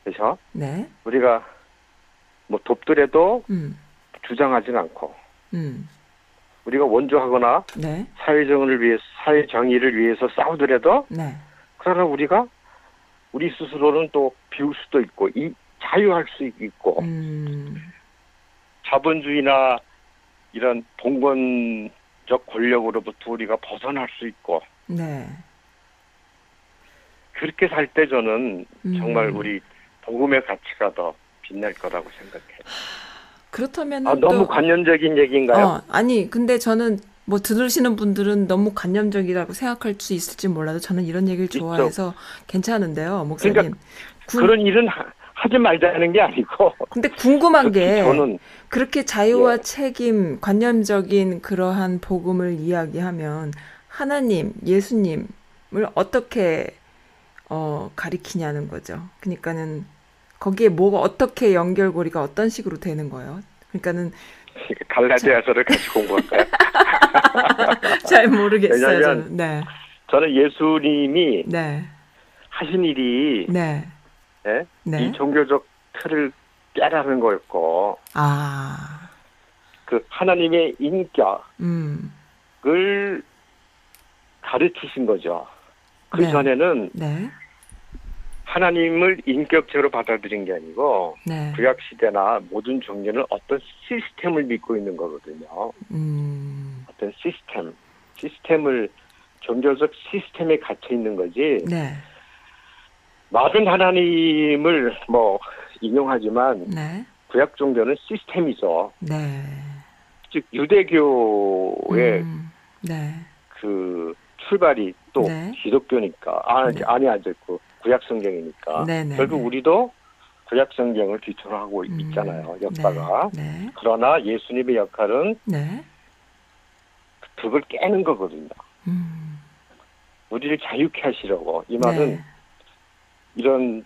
그래서 네. 우리가 뭐 돕더라도 음. 주장하진 않고 음. 우리가 원조하거나 네. 사회정의를 위해서 사회 정의를 위해서 싸우더라도 네. 그러나 우리가 우리 스스로는 또 비울 수도 있고 이 자유할 수 있고 음. 자본주의나 이런 봉건적 권력으로부터 우리가 벗어날 수 있고 네. 그렇게 살 때 저는 음. 정말 우리 복음의 가치가 더 빛날 거라고 생각해요. 그렇다면 아, 너무 관념적인 얘기인가요? 어, 아니, 근데 저는 뭐 들으시는 분들은 너무 관념적이라고 생각할 수 있을지 몰라도 저는 이런 얘기를 있죠. 좋아해서 괜찮은데요, 목사님. 그러니까 군- 그런 일은 하, 하지 말자는 게 아니고 근데 궁금한 게 저는 그렇게 자유와 예. 책임, 관념적인 그러한 복음을 이야기하면 하나님, 예수님을 어떻게 어, 가리키냐는 거죠. 그러니까는 거기에 뭐가 어떻게 연결고리가 어떤 식으로 되는 거예요. 그러니까는 갈라디아서를 같이 공부할까요? 잘 모르겠어요. 왜냐면 저는. 네, 저는 예수님이 네, 하신 일이 네, 예? 네. 이 종교적 틀을 깨라는 거였고 아, 그 하나님의 인격을 음, 가르치신 거죠. 그 네. 전에는 네, 하나님을 인격적으로 받아들인 게 아니고 네, 구약 시대나 모든 종교는 어떤 시스템을 믿고 있는 거거든요. 음, 어떤 시스템, 시스템을 종교적 시스템에 갇혀 있는 거지. 네, 말은 하나님을 뭐 인용하지만 네, 구약 종교는 시스템이죠. 네, 즉 유대교의 음, 네, 그 출발이 또 네. 기독교니까. 아, 네. 아니 아니 그 구약 성경이니까. 네, 네, 결국 네. 우리도 구약 성경을 기초로 하고 음, 있잖아요 역사가. 네, 네, 그러나 예수님의 역할은 네, 그걸 깨는 거거든요. 음, 우리를 자유케 하시려고. 이 말은 네, 이런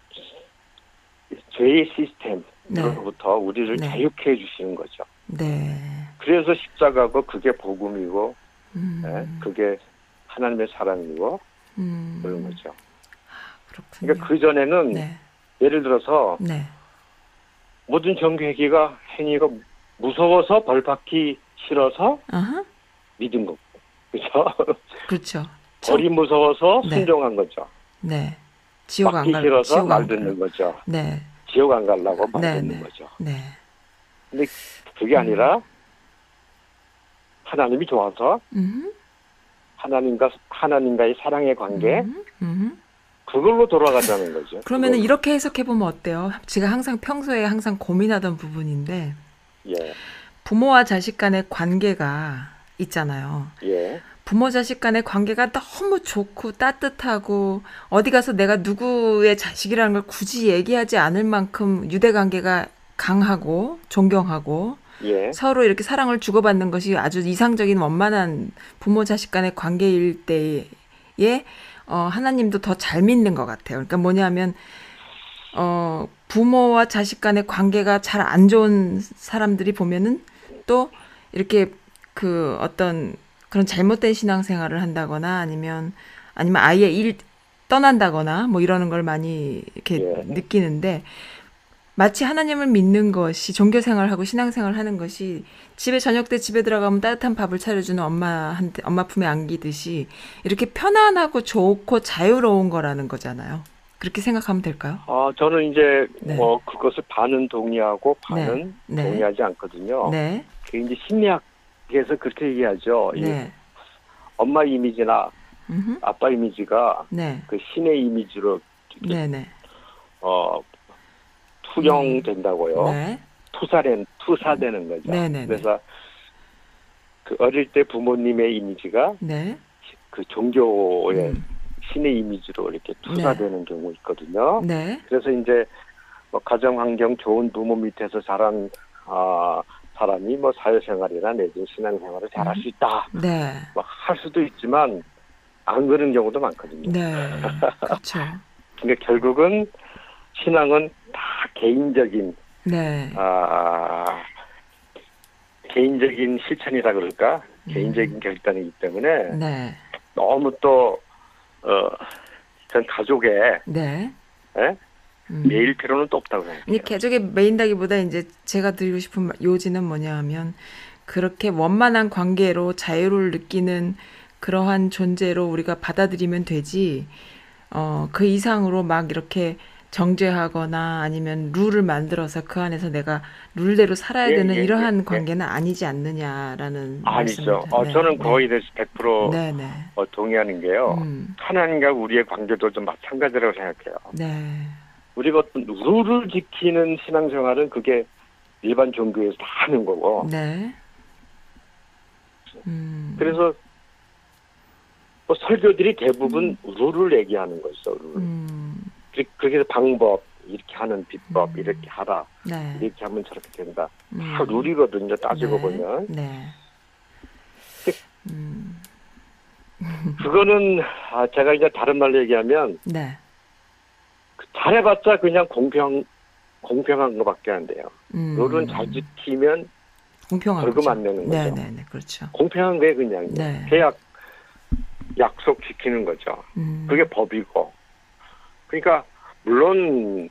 죄의 네. 시스템으로부터 우리를 네. 자유케 해주시는 거죠. 네, 그래서 십자가고 그게 복음이고 음, 예, 그게 하나님의 사랑이고 음, 그런 거죠 그렇군요. 그러니까 그 전에는 네, 예를 들어서 네, 모든 정교회기가 행위가 무서워서 벌 받기 싫어서 아하, 믿은 거고 그렇죠? 그렇죠. 벌이 무서워서 네. 순종한 거죠. 네, 지옥 안 받기 갈, 싫어서 지옥 말안 듣는 갈, 거죠. 네, 지옥 안 가려고 말 네, 듣는 네. 거죠. 네, 근데 그게 아니라 하나님이 좋아서 음, 하나님과 하나님과의 사랑의 관계 음, 음. 그걸로 돌아가자는 거죠. 그러면은 그걸로. 이렇게 해석해 보면 어때요? 제가 항상 평소에 항상 고민하던 부분인데 예, 부모와 자식 간의 관계가 있잖아요. 예, 부모 자식 간의 관계가 너무 좋고 따뜻하고 어디 가서 내가 누구의 자식이라는 걸 굳이 얘기하지 않을 만큼 유대 관계가 강하고 존경하고 예, 서로 이렇게 사랑을 주고받는 것이 아주 이상적인 원만한 부모 자식 간의 관계일 때에 어, 하나님도 더 잘 믿는 것 같아요. 그러니까 뭐냐면 어, 부모와 자식 간의 관계가 잘 안 좋은 사람들이 보면은 또 이렇게 그 어떤 그런 잘못된 신앙생활을 한다거나 아니면 아니면 아예 일 떠난다거나 뭐 이러는 걸 많이 이렇게 예. 느끼는데 마치 하나님을 믿는 것이 종교 생활하고 신앙 생활하는 것이 집에 저녁 때 집에 들어가면 따뜻한 밥을 차려주는 엄마한테 엄마 품에 안기듯이 이렇게 편안하고 좋고 자유로운 거라는 거잖아요. 그렇게 생각하면 될까요? 아, 저는 이제 네. 뭐 그것을 반은 동의하고 반은 네. 동의하지 않거든요. 네, 그 이제 심리학에서 그렇게 얘기하죠. 이 네, 엄마 이미지나 음흠. 아빠 이미지가 네, 그 신의 이미지로 네, 네, 어 투영된다고요. 네, 투사된 투사되는 거죠. 네, 네, 네. 그래서 그 어릴 때 부모님의 이미지가 네, 그 종교의 음, 신의 이미지로 이렇게 투사되는 경우 있거든요. 네, 그래서 이제 뭐 가정 환경 좋은 부모 밑에서 자란 아 사람이 뭐 사회생활이나 내지 신앙생활을 잘할 수 있다. 네, 뭐할 수도 있지만 안 그런 경우도 많거든요. 네, 그렇죠. 그러니까 결국은 신앙은 다 개인적인 네, 아 개인적인 실천이라 그럴까 개인적인 결단이기 때문에 음. 네, 너무 또 어 전 가족에 네. 예? 음. 매일 필요는 또 없다고 생각해요. 이 가족에 매인다기보다 이제 제가 드리고 싶은 말- 요지는 뭐냐 하면 그렇게 원만한 관계로 자유를 느끼는 그러한 존재로 우리가 받아들이면 되지 어 그 이상으로 막 이렇게 정죄하거나 아니면 룰을 만들어서 그 안에서 내가 룰대로 살아야 예, 되는 예, 이러한 예, 관계는 아니지 않느냐라는 아니죠. 어, 네, 저는 네. 거의 대해서 100% 네, 네. 어, 동의하는 게요. 음, 하나님과 우리의 관계도 좀 마찬가지라고 생각해요. 네. 우리가 어떤 룰을 지키는 신앙생활은 그게 일반 종교에서 다 하는 거고. 네. 음. 그래서 뭐 설교들이 대부분 룰을 얘기하는 거죠. 룰. 음. 그- 그렇게 해서 방법 이렇게 하는 비법 음. 이렇게 하라 네. 이렇게 하면 저렇게 된다. 음. 다 룰이거든요. 따지고 네. 보면 네. 음, 그거는 아, 제가 이제 다른 말로 얘기하면 네. 그 잘해봤자 그냥 공평 공평한 것밖에 안 돼요. 음, 룰은 잘 지키면 공평한 벌금. 안 내는 네, 거죠. 네, 네, 그렇죠. 공평한 게 그냥 네. 계약 약속 지키는 거죠. 음, 그게 법이고. 그러니까 물론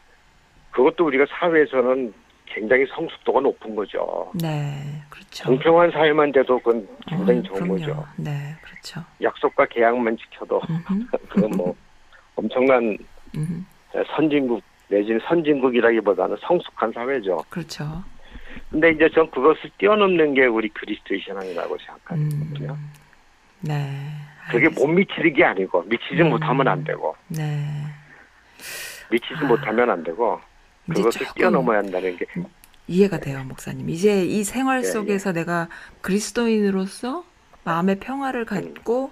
그것도 우리가 사회에서는 굉장히 성숙도가 높은 거죠. 네, 그렇죠. 공평한 사회만 돼도 그건 굉장히 어, 좋은 그럼요. 거죠. 네, 그렇죠. 약속과 계약만 지켜도 음흠, 그건 뭐 엄청난 음흠, 선진국 내지는 선진국이라기보다는 성숙한 사회죠. 그렇죠. 근데 이제 전 그것을 뛰어넘는 게 우리 그리스도의 신앙이라고 생각하거든요. 음, 네. 그게 알겠습니다. 못 미치는 게 아니고 미치지 음. 못하면 안 되고 네. 미치지 아. 못하면 안 되고 그것을 뛰어넘어야 한다는 게 이해가 돼요, 목사님. 이제 이 생활 예, 속에서 내가 그리스도인으로서 마음의 평화를 갖고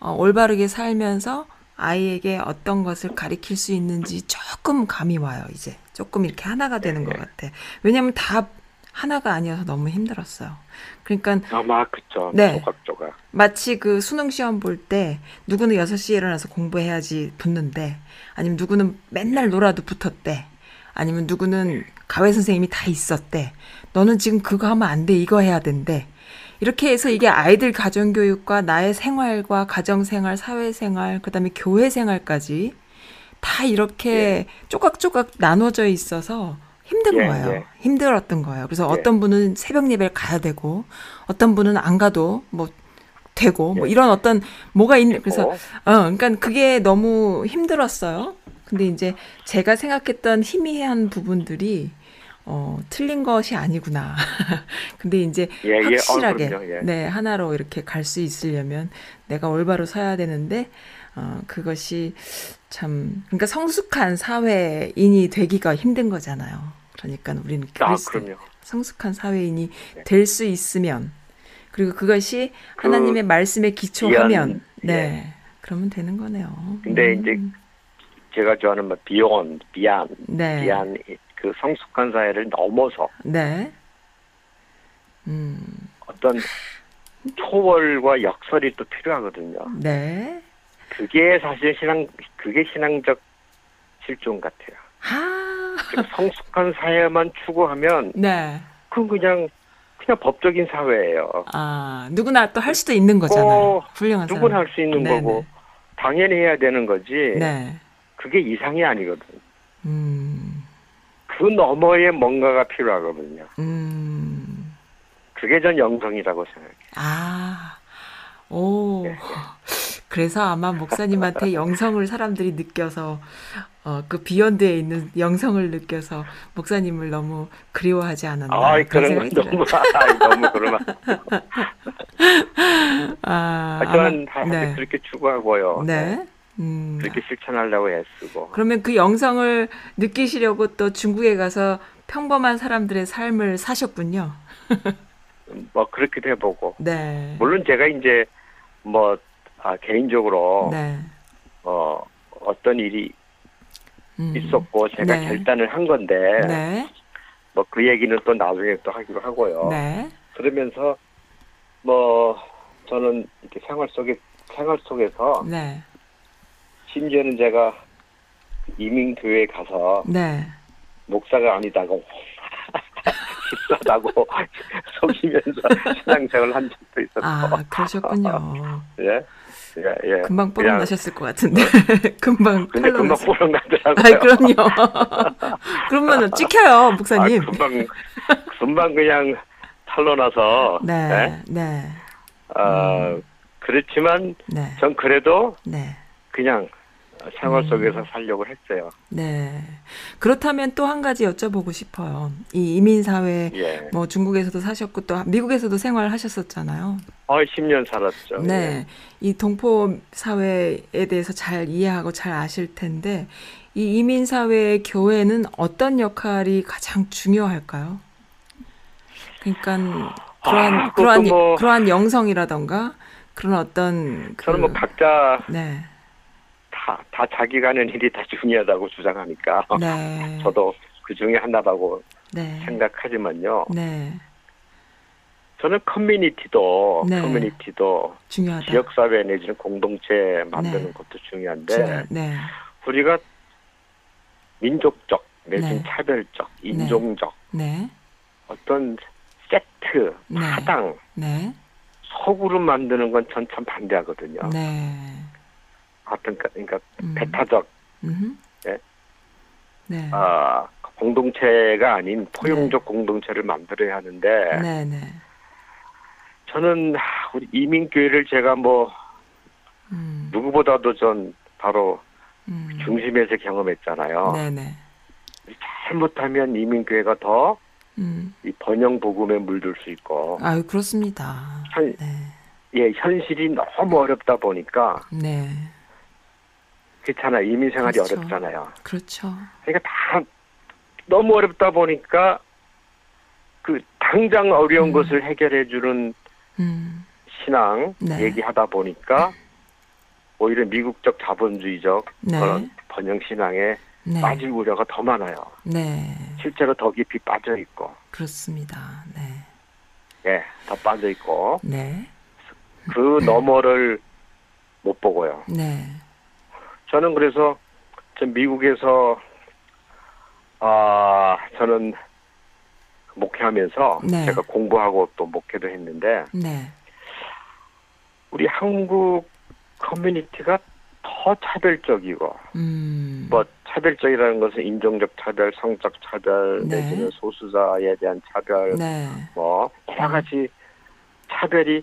어, 올바르게 살면서 아이에게 어떤 것을 가리킬 수 있는지 조금 감이 와요, 이제. 조금 이렇게 하나가 되는 것 같아. 왜냐면 다 하나가 아니어서 너무 힘들었어요. 그러니까 아마 그쵸 네. 조각조각 마치 그 수능 시험 볼 때 누구는 6시에 일어나서 공부해야지 붙는데 아니면 누구는 맨날 놀아도 붙었대. 아니면 누구는 가외 선생님이 다 있었대. 너는 지금 그거 하면 안 돼. 이거 해야 된대. 이렇게 해서 이게 아이들 가정 교육과 나의 생활과 가정 생활, 사회 생활, 그다음에 교회 생활까지 다 이렇게 쪼각쪼각 나눠져 있어서 힘든 예, 거예요. 예. 힘들었던 거예요. 그래서 예. 어떤 분은 새벽 예배를 가야 되고 어떤 분은 안 가도 뭐 되고 뭐 예. 이런 어떤 뭐가 있는 그래서 어, 어 그러니까 그게 너무 힘들었어요. 근데 이제 제가 생각했던 희미한 부분들이 어 틀린 것이 아니구나. 근데 이제 예, 예. 어, 확실하게. 예. 네 하나로 이렇게 갈 수 있으려면 내가 올바로 서야 되는데 어 그것이 참 그러니까 성숙한 사회인이 되기가 힘든 거잖아요. 그러니까 우리는 아 그리스도 성숙한 사회인이 네. 될수 있으면 그리고 그것이 그 하나님의 말씀에 기초하면 미안, 네 그러면 되는 거네요. 근데 음, 이제 제가 좋아하는 말 비온 비안 네 비안 그 성숙한 사회를 넘어서 네 음, 어떤 초월과 역설이 또 필요하거든요. 네 그게 사실 신앙 그게 신앙적 실종 같아요. 아, 그리고 성숙한 사회만 추구하면 네. 그건 그냥 그냥 법적인 사회예요. 아, 누구나 또 할 수도 있는 거잖아요. 꼭 훌륭한. 누구나 할 수 있는 네네. 거고 당연히 해야 되는 거지. 네. 그게 이상이 아니거든. 음, 그 너머에 뭔가가 필요하거든요. 음. 그게 전 영성이라고 생각해요. 아, 오. 네. 그래서 아마 목사님한테 영성을 사람들이 느껴서, 어, 그 비욘드에 있는 영성을 느껴서 목사님을 너무 그리워하지 않았나. 아, 그런 건. 너무 아이, 너무 그러면 아, 아, 저는 다 네. 그렇게 추구하고요. 네. 음. 그렇게 실천하려고 애쓰고. 그러면 그 영성을 느끼시려고 또 중국에 가서 평범한 사람들의 삶을 사셨군요. 뭐 그렇게도 해보고. 네. 물론 제가 이제 뭐 아, 개인적으로 네. 어, 어떤 일이 음. 있었고 제가 네. 결단을 한 건데 네. 뭐그 얘기는 또 나중에 또 하기로 하고요. 네. 그러면서 뭐 저는 이렇게 생활 속에 생활 속에서 네. 심지어는 제가 이민 교회에 가서 네. 목사가 아니다고 집사다고 속이면서 신앙생활을 한 적도 있었고 아, 그러셨군요. 예, 예, 예. 금방 뽀록 나셨을 것 같은데. 금방 근데 금방. 뽀록 나더라고요. 아, 그럼요. 그러면 찍혀요, 목사님. 아, 금방 금방 그냥 탄로나서 네. 네. 어, 그렇지만 네. 전 그래도 네. 그냥 생활 음. 속에서 살려고 했어요. 네. 그렇다면 또 한 가지 여쭤보고 싶어요. 이 이민 사회 예. 뭐 중국에서도 사셨고 또 미국에서도 생활하셨었잖아요. 어, 10년 살았죠. 네. 이 동포 사회에 대해서 잘 이해하고 잘 아실 텐데 이 이민 사회의 교회는 어떤 역할이 가장 중요할까요? 그러니까 그러한 아, 그러한 뭐- 그러한 영성이라든가 그런 어떤 그 저는 뭐 각자 네. 다, 다 자기가 하는 일이 다 중요하다고 주장하니까 네. 저도 그 중에 하나라고 네. 생각하지만요. 네. 저는 커뮤니티도 네. 커뮤니티도 중요하다. 지역사회 내지는 공동체 만드는 네. 것도 중요한데 중요- 네. 우리가 민족적 내지는 네. 차별적 인종적 네. 어떤 세트 네. 소그룹 만드는 건 전 참 반대하거든요. 네. 그- 그러니까 음. 배타적 음흠. 네. 네. 아, 공동체가 아닌 포용적 공동체를 만들어야 하는데 네, 네. 저는 우리 이민교회를 제가 뭐 음. 누구보다도 전 바로 음. 중심에서 경험했잖아요. 네, 네. 잘못하면 이민교회가 더이 음. 번영 복음에 물들 수 있고 아유, 그렇습니다. 현, 네. 예, 현실이 너무 어렵다 보니까 네. 그렇잖아 이민 생활이 그렇죠. 어렵잖아요. 그렇죠. 그러니까 다 너무 어렵다 보니까 그 당장 어려운 음. 것을 해결해 주는 음. 신앙 네. 얘기하다 보니까 오히려 미국적 자본주의적 네. 그런 번영 신앙에 네. 빠질 우려가 더 많아요. 네. 실제로 더 깊이 빠져 있고, 그렇습니다. 네. 예, 더 빠져 있고 네. 그 너머를 못 보고요. 네. 저는 그래서 전 미국에서 아 저는 목회하면서 네. 제가 공부하고 또 목회도 했는데 네. 우리 한국 커뮤니티가 더 차별적이고 음. 뭐 차별적이라는 것은 인종적 차별, 성적 차별, 네. 내지는 소수자에 대한 차별, 네. 뭐 여러 가지 차별이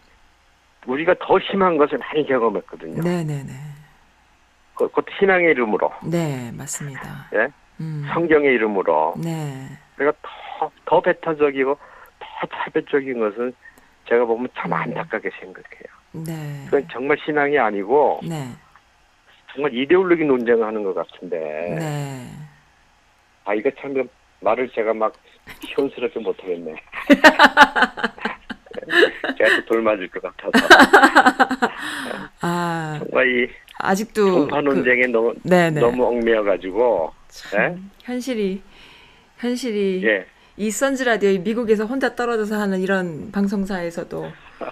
우리가 더 심한 것을 많이 경험했거든요. 네, 네, 네. 그, 그것도 신앙의 이름으로, 네, 맞습니다. 예, 음. 성경의 이름으로. 네. 그러니까 더, 더 배타적이고 더 차별적인 것은 제가 보면 참 안타깝게 생각해요. 네. 그건 정말 신앙이 아니고 네. 정말 이데올로기 논쟁을 하는 것 같은데 네. 아 이거 참 말을 제가 막 시원스럽게 못하겠네. 제가 또 돌 맞을 것 같아서 아, 정말 이 아직도 종파 그- 논쟁에 너무 네, 네. 너무 얽매여 가지고 참 현실이 현실이 예 이 선즈 라디오 미국에서 혼자 떨어져서 하는 이런 방송사에서도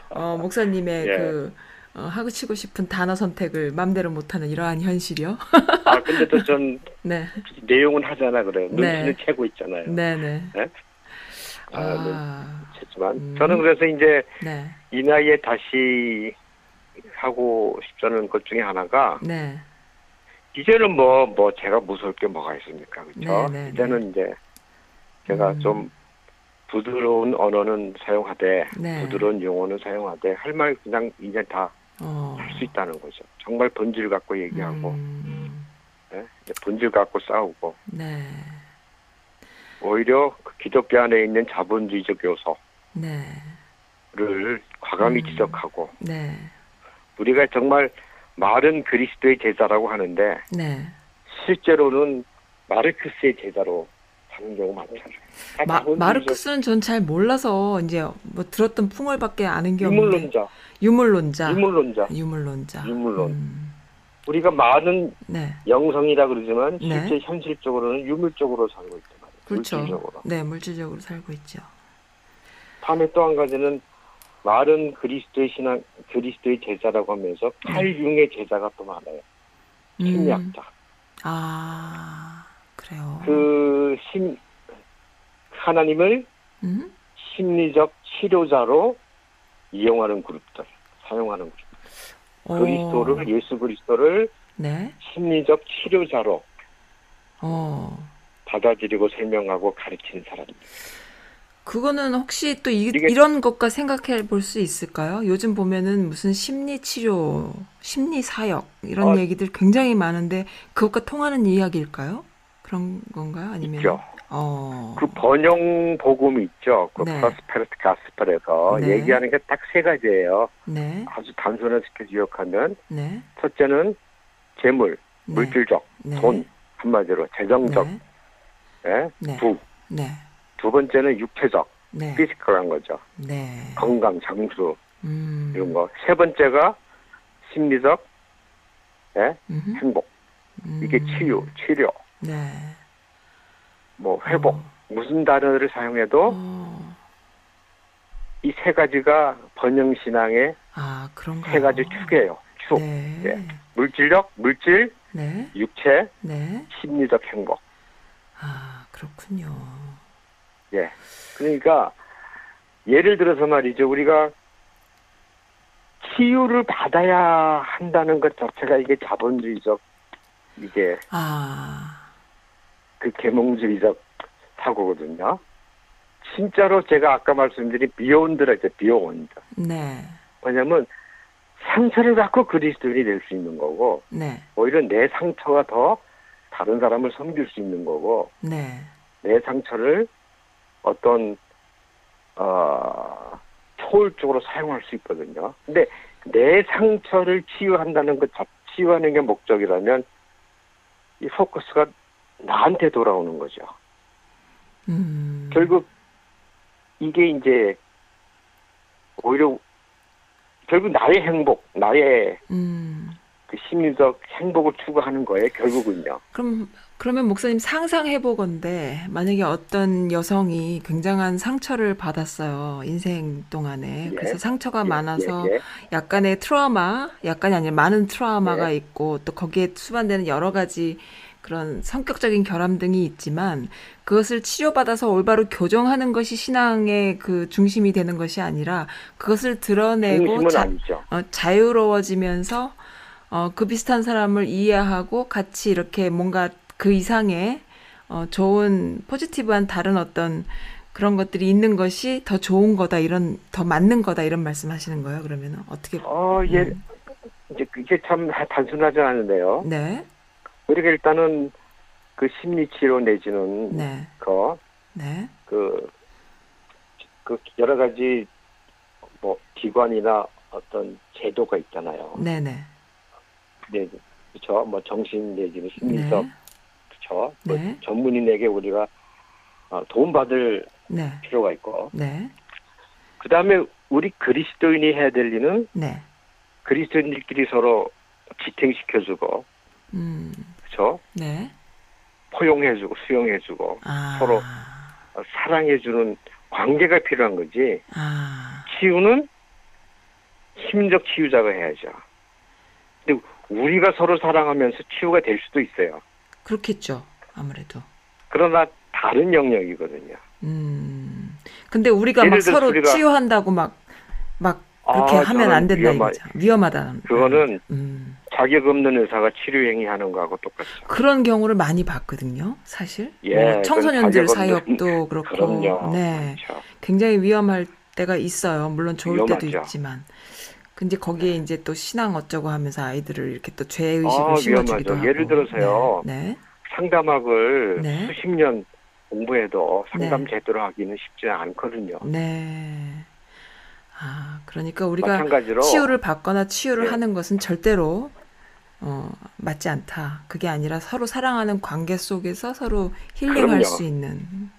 어, 목사님의 예. 그 어, 하고 치고 싶은 단어 선택을 맘대로 못하는 이러한 현실이요. 아 근데도 전 네, 내용은 하잖아 그래요. 네. 눈치는 채고 있잖아요. 네, 네. 네? 아, 아, 그렇지만 음. 저는 그래서 이제 네, 이 나이에 다시 하고 싶다는 것 중에 하나가 네, 이제는 뭐뭐 제가 무서울 게 뭐가 있습니까 그렇죠? 네, 네, 이제는 이제 제가 음. 좀 부드러운 언어는 사용하되 네. 부드러운 용어는 사용하되 할 말 그냥 이제 다 할수 어, 있다는 거죠. 정말 본질 갖고 얘기하고 음, 예? 이제 본질 갖고 싸우고 네, 오히려 그 기독교 안에 있는 자본주의적 요소를 네, 과감히 음. 지적하고 네, 우리가 정말 말은 그리스도의 제자라고 하는데 네. 실제로는 마르크스의 제자로 사는 경우 많잖아요. 다 마, 마르크스는 전 잘 몰라서 이제 뭐 들었던 풍월밖에 아는 게 없는데 유물론자, 유물론자, 유물론자. 유물론자, 유물론. 음, 우리가 말은 네, 영성이라 그러지만 네. 실제 현실적으로는 유물적으로 살고 있단 말이에요. 그렇죠. 물질적으로. 네, 물질적으로 살고 있죠. 다음에 또 한 가지는 말은 그리스도의 신앙, 그리스도의 제자라고 하면서 팔융의 제자가 또 많아요. 음, 심리학자. 아, 그래요. 그 심, 하나님을 음? 심리적 치료자로 이용하는 그룹들, 사용하는 그룹. 어, 그리스도를, 예수 그리스도를 네, 심리적 치료자로 어, 받아들이고 설명하고 가르치는 사람입니다. 그거는 혹시 또 이, 이게- 이런 것과 생각해 볼 수 있을까요? 요즘 보면은 무슨 심리 치료, 심리 사역 이런 어. 얘기들 굉장히 많은데 그것과 통하는 이야기일까요? 그런 건가요? 아니면 있죠. 어, 그 번영 복음이 있죠. 그 네. prosperity gospel에서 네. 얘기하는 게 딱 세 가지예요. 네, 아주 단순화시켜 기억하면 네, 첫째는 재물, 네, 물질적, 네, 돈 한마디로 재정적, 네, 예? 네, 부. 네, 두 번째는 육체적, 네, physical한 거죠. 네, 건강, 장수 음, 이런 거. 세 번째가 심리적, 예? 음흠, 행복. 이게 음, 치유, 치료, 네, 뭐 회복. 어, 무슨 단어를 사용해도 어, 이세 가지가 번영 신앙의 아? 세 가지 축이에요. 축. 네, 예. 물질적, 물질, 네, 육체, 네, 심리적 행복. 아 그렇군요. 예. 그러니까 예를 들어서 말이죠. 우리가 치유를 받아야 한다는 것 자체가 이게 자본주의적 이게 아, 그 계몽주의적 사고거든요. 진짜로 제가 아까 말씀드린 beyond라 했죠. beyond. 네, 왜냐면 상처를 갖고 그리스도인이 될 수 있는 거고 네, 오히려 내 상처가 더 다른 사람을 섬길 수 있는 거고 네, 내 상처를 어떤 어 초월적으로 사용할 수 있거든요. 근데 내 상처를 치유한다는 것, 자- 치유하는 게 목적이라면 이 포커스가 나한테 돌아오는 거죠. 음, 결국 이게 이제 오히려 결국 나의 행복, 나의 음, 그 심리적 행복을 추구하는 거예요. 결국은요. 그럼 그러면 목사님 상상해 보건데 만약에 어떤 여성이 굉장한 상처를 받았어요 인생 동안에 예. 그래서 상처가 예, 많아서 예, 예. 약간의 트라우마, 약간이 아니라 많은 트라우마가 네. 있고 또 거기에 수반되는 여러 가지 그런 성격적인 결함 등이 있지만 그것을 치료받아서 올바로 교정하는 것이 신앙의 그 중심이 되는 것이 아니라 그것을 드러내고 자. 어, 자유로워지면서 어, 그 비슷한 사람을 이해하고 같이 이렇게 뭔가 그 이상의 어, 좋은 포지티브한 다른 어떤 그런 것들이 있는 것이 더 좋은 거다 이런 더 맞는 거다 이런 말씀하시는 거예요. 그러면 어떻게? 어, 예, 음. 이제 그게 참 단순하지 않은데요. 네, 우리가 일단은 그 심리 치료 내지는 네, 거, 네, 그, 그 여러 가지 뭐 기관이나 어떤 제도가 있잖아요. 네, 네, 네, 그렇죠. 뭐 정신 내지는 네, 심리적, 그렇죠. 뭐 네. 전문인에게 우리가 어, 도움받을 네, 필요가 있고, 네, 그 다음에 우리 그리스도인이 해야 될 일은 네, 그리스도인들끼리 서로 지탱시켜주고, 음, 그렇죠. 네, 포용해주고 수용해주고 아, 서로. 어, 사랑해주는 관계가 필요한 거지. 아, 치유는 심적 치유자가 해야죠. 근데 우리가 서로 사랑하면서 치유가 될 수도 있어요. 그렇겠죠. 아무래도. 그러나 다른 영역이거든요. 음. 근데 우리가 막 서로 우리가- 치유한다고 막, 막 그렇게 아, 하면 안 된다 위험하- 이거죠. 위험하다. 그거는 음. 자격 없는 의사가 치료 행위하는 거하고 똑같죠. 그런 경우를 많이 봤거든요. 사실. 예, 뭐 청소년들 사역도 그렇고. 그럼요. 네. 그렇죠. 굉장히 위험할 때가 있어요. 물론 좋을 때도 위험하죠. 있지만. 근데 거기에 이제 또 신앙 어쩌고 하면서 아이들을 이렇게 또 죄 의식을 아, 심어주기도. 하고. 예를 들어서요. 네. 네. 상담학을 네. 수십 년 공부해도 상담 네. 제대로 하기는 쉽지 않거든요. 네. 아, 그러니까 우리가 마찬가지로 치유를 받거나 치유를 예. 하는 것은 절대로 어, 맞지 않다. 그게 아니라 서로 사랑하는 관계 속에서 서로 힐링할 그럼요. 수 있는.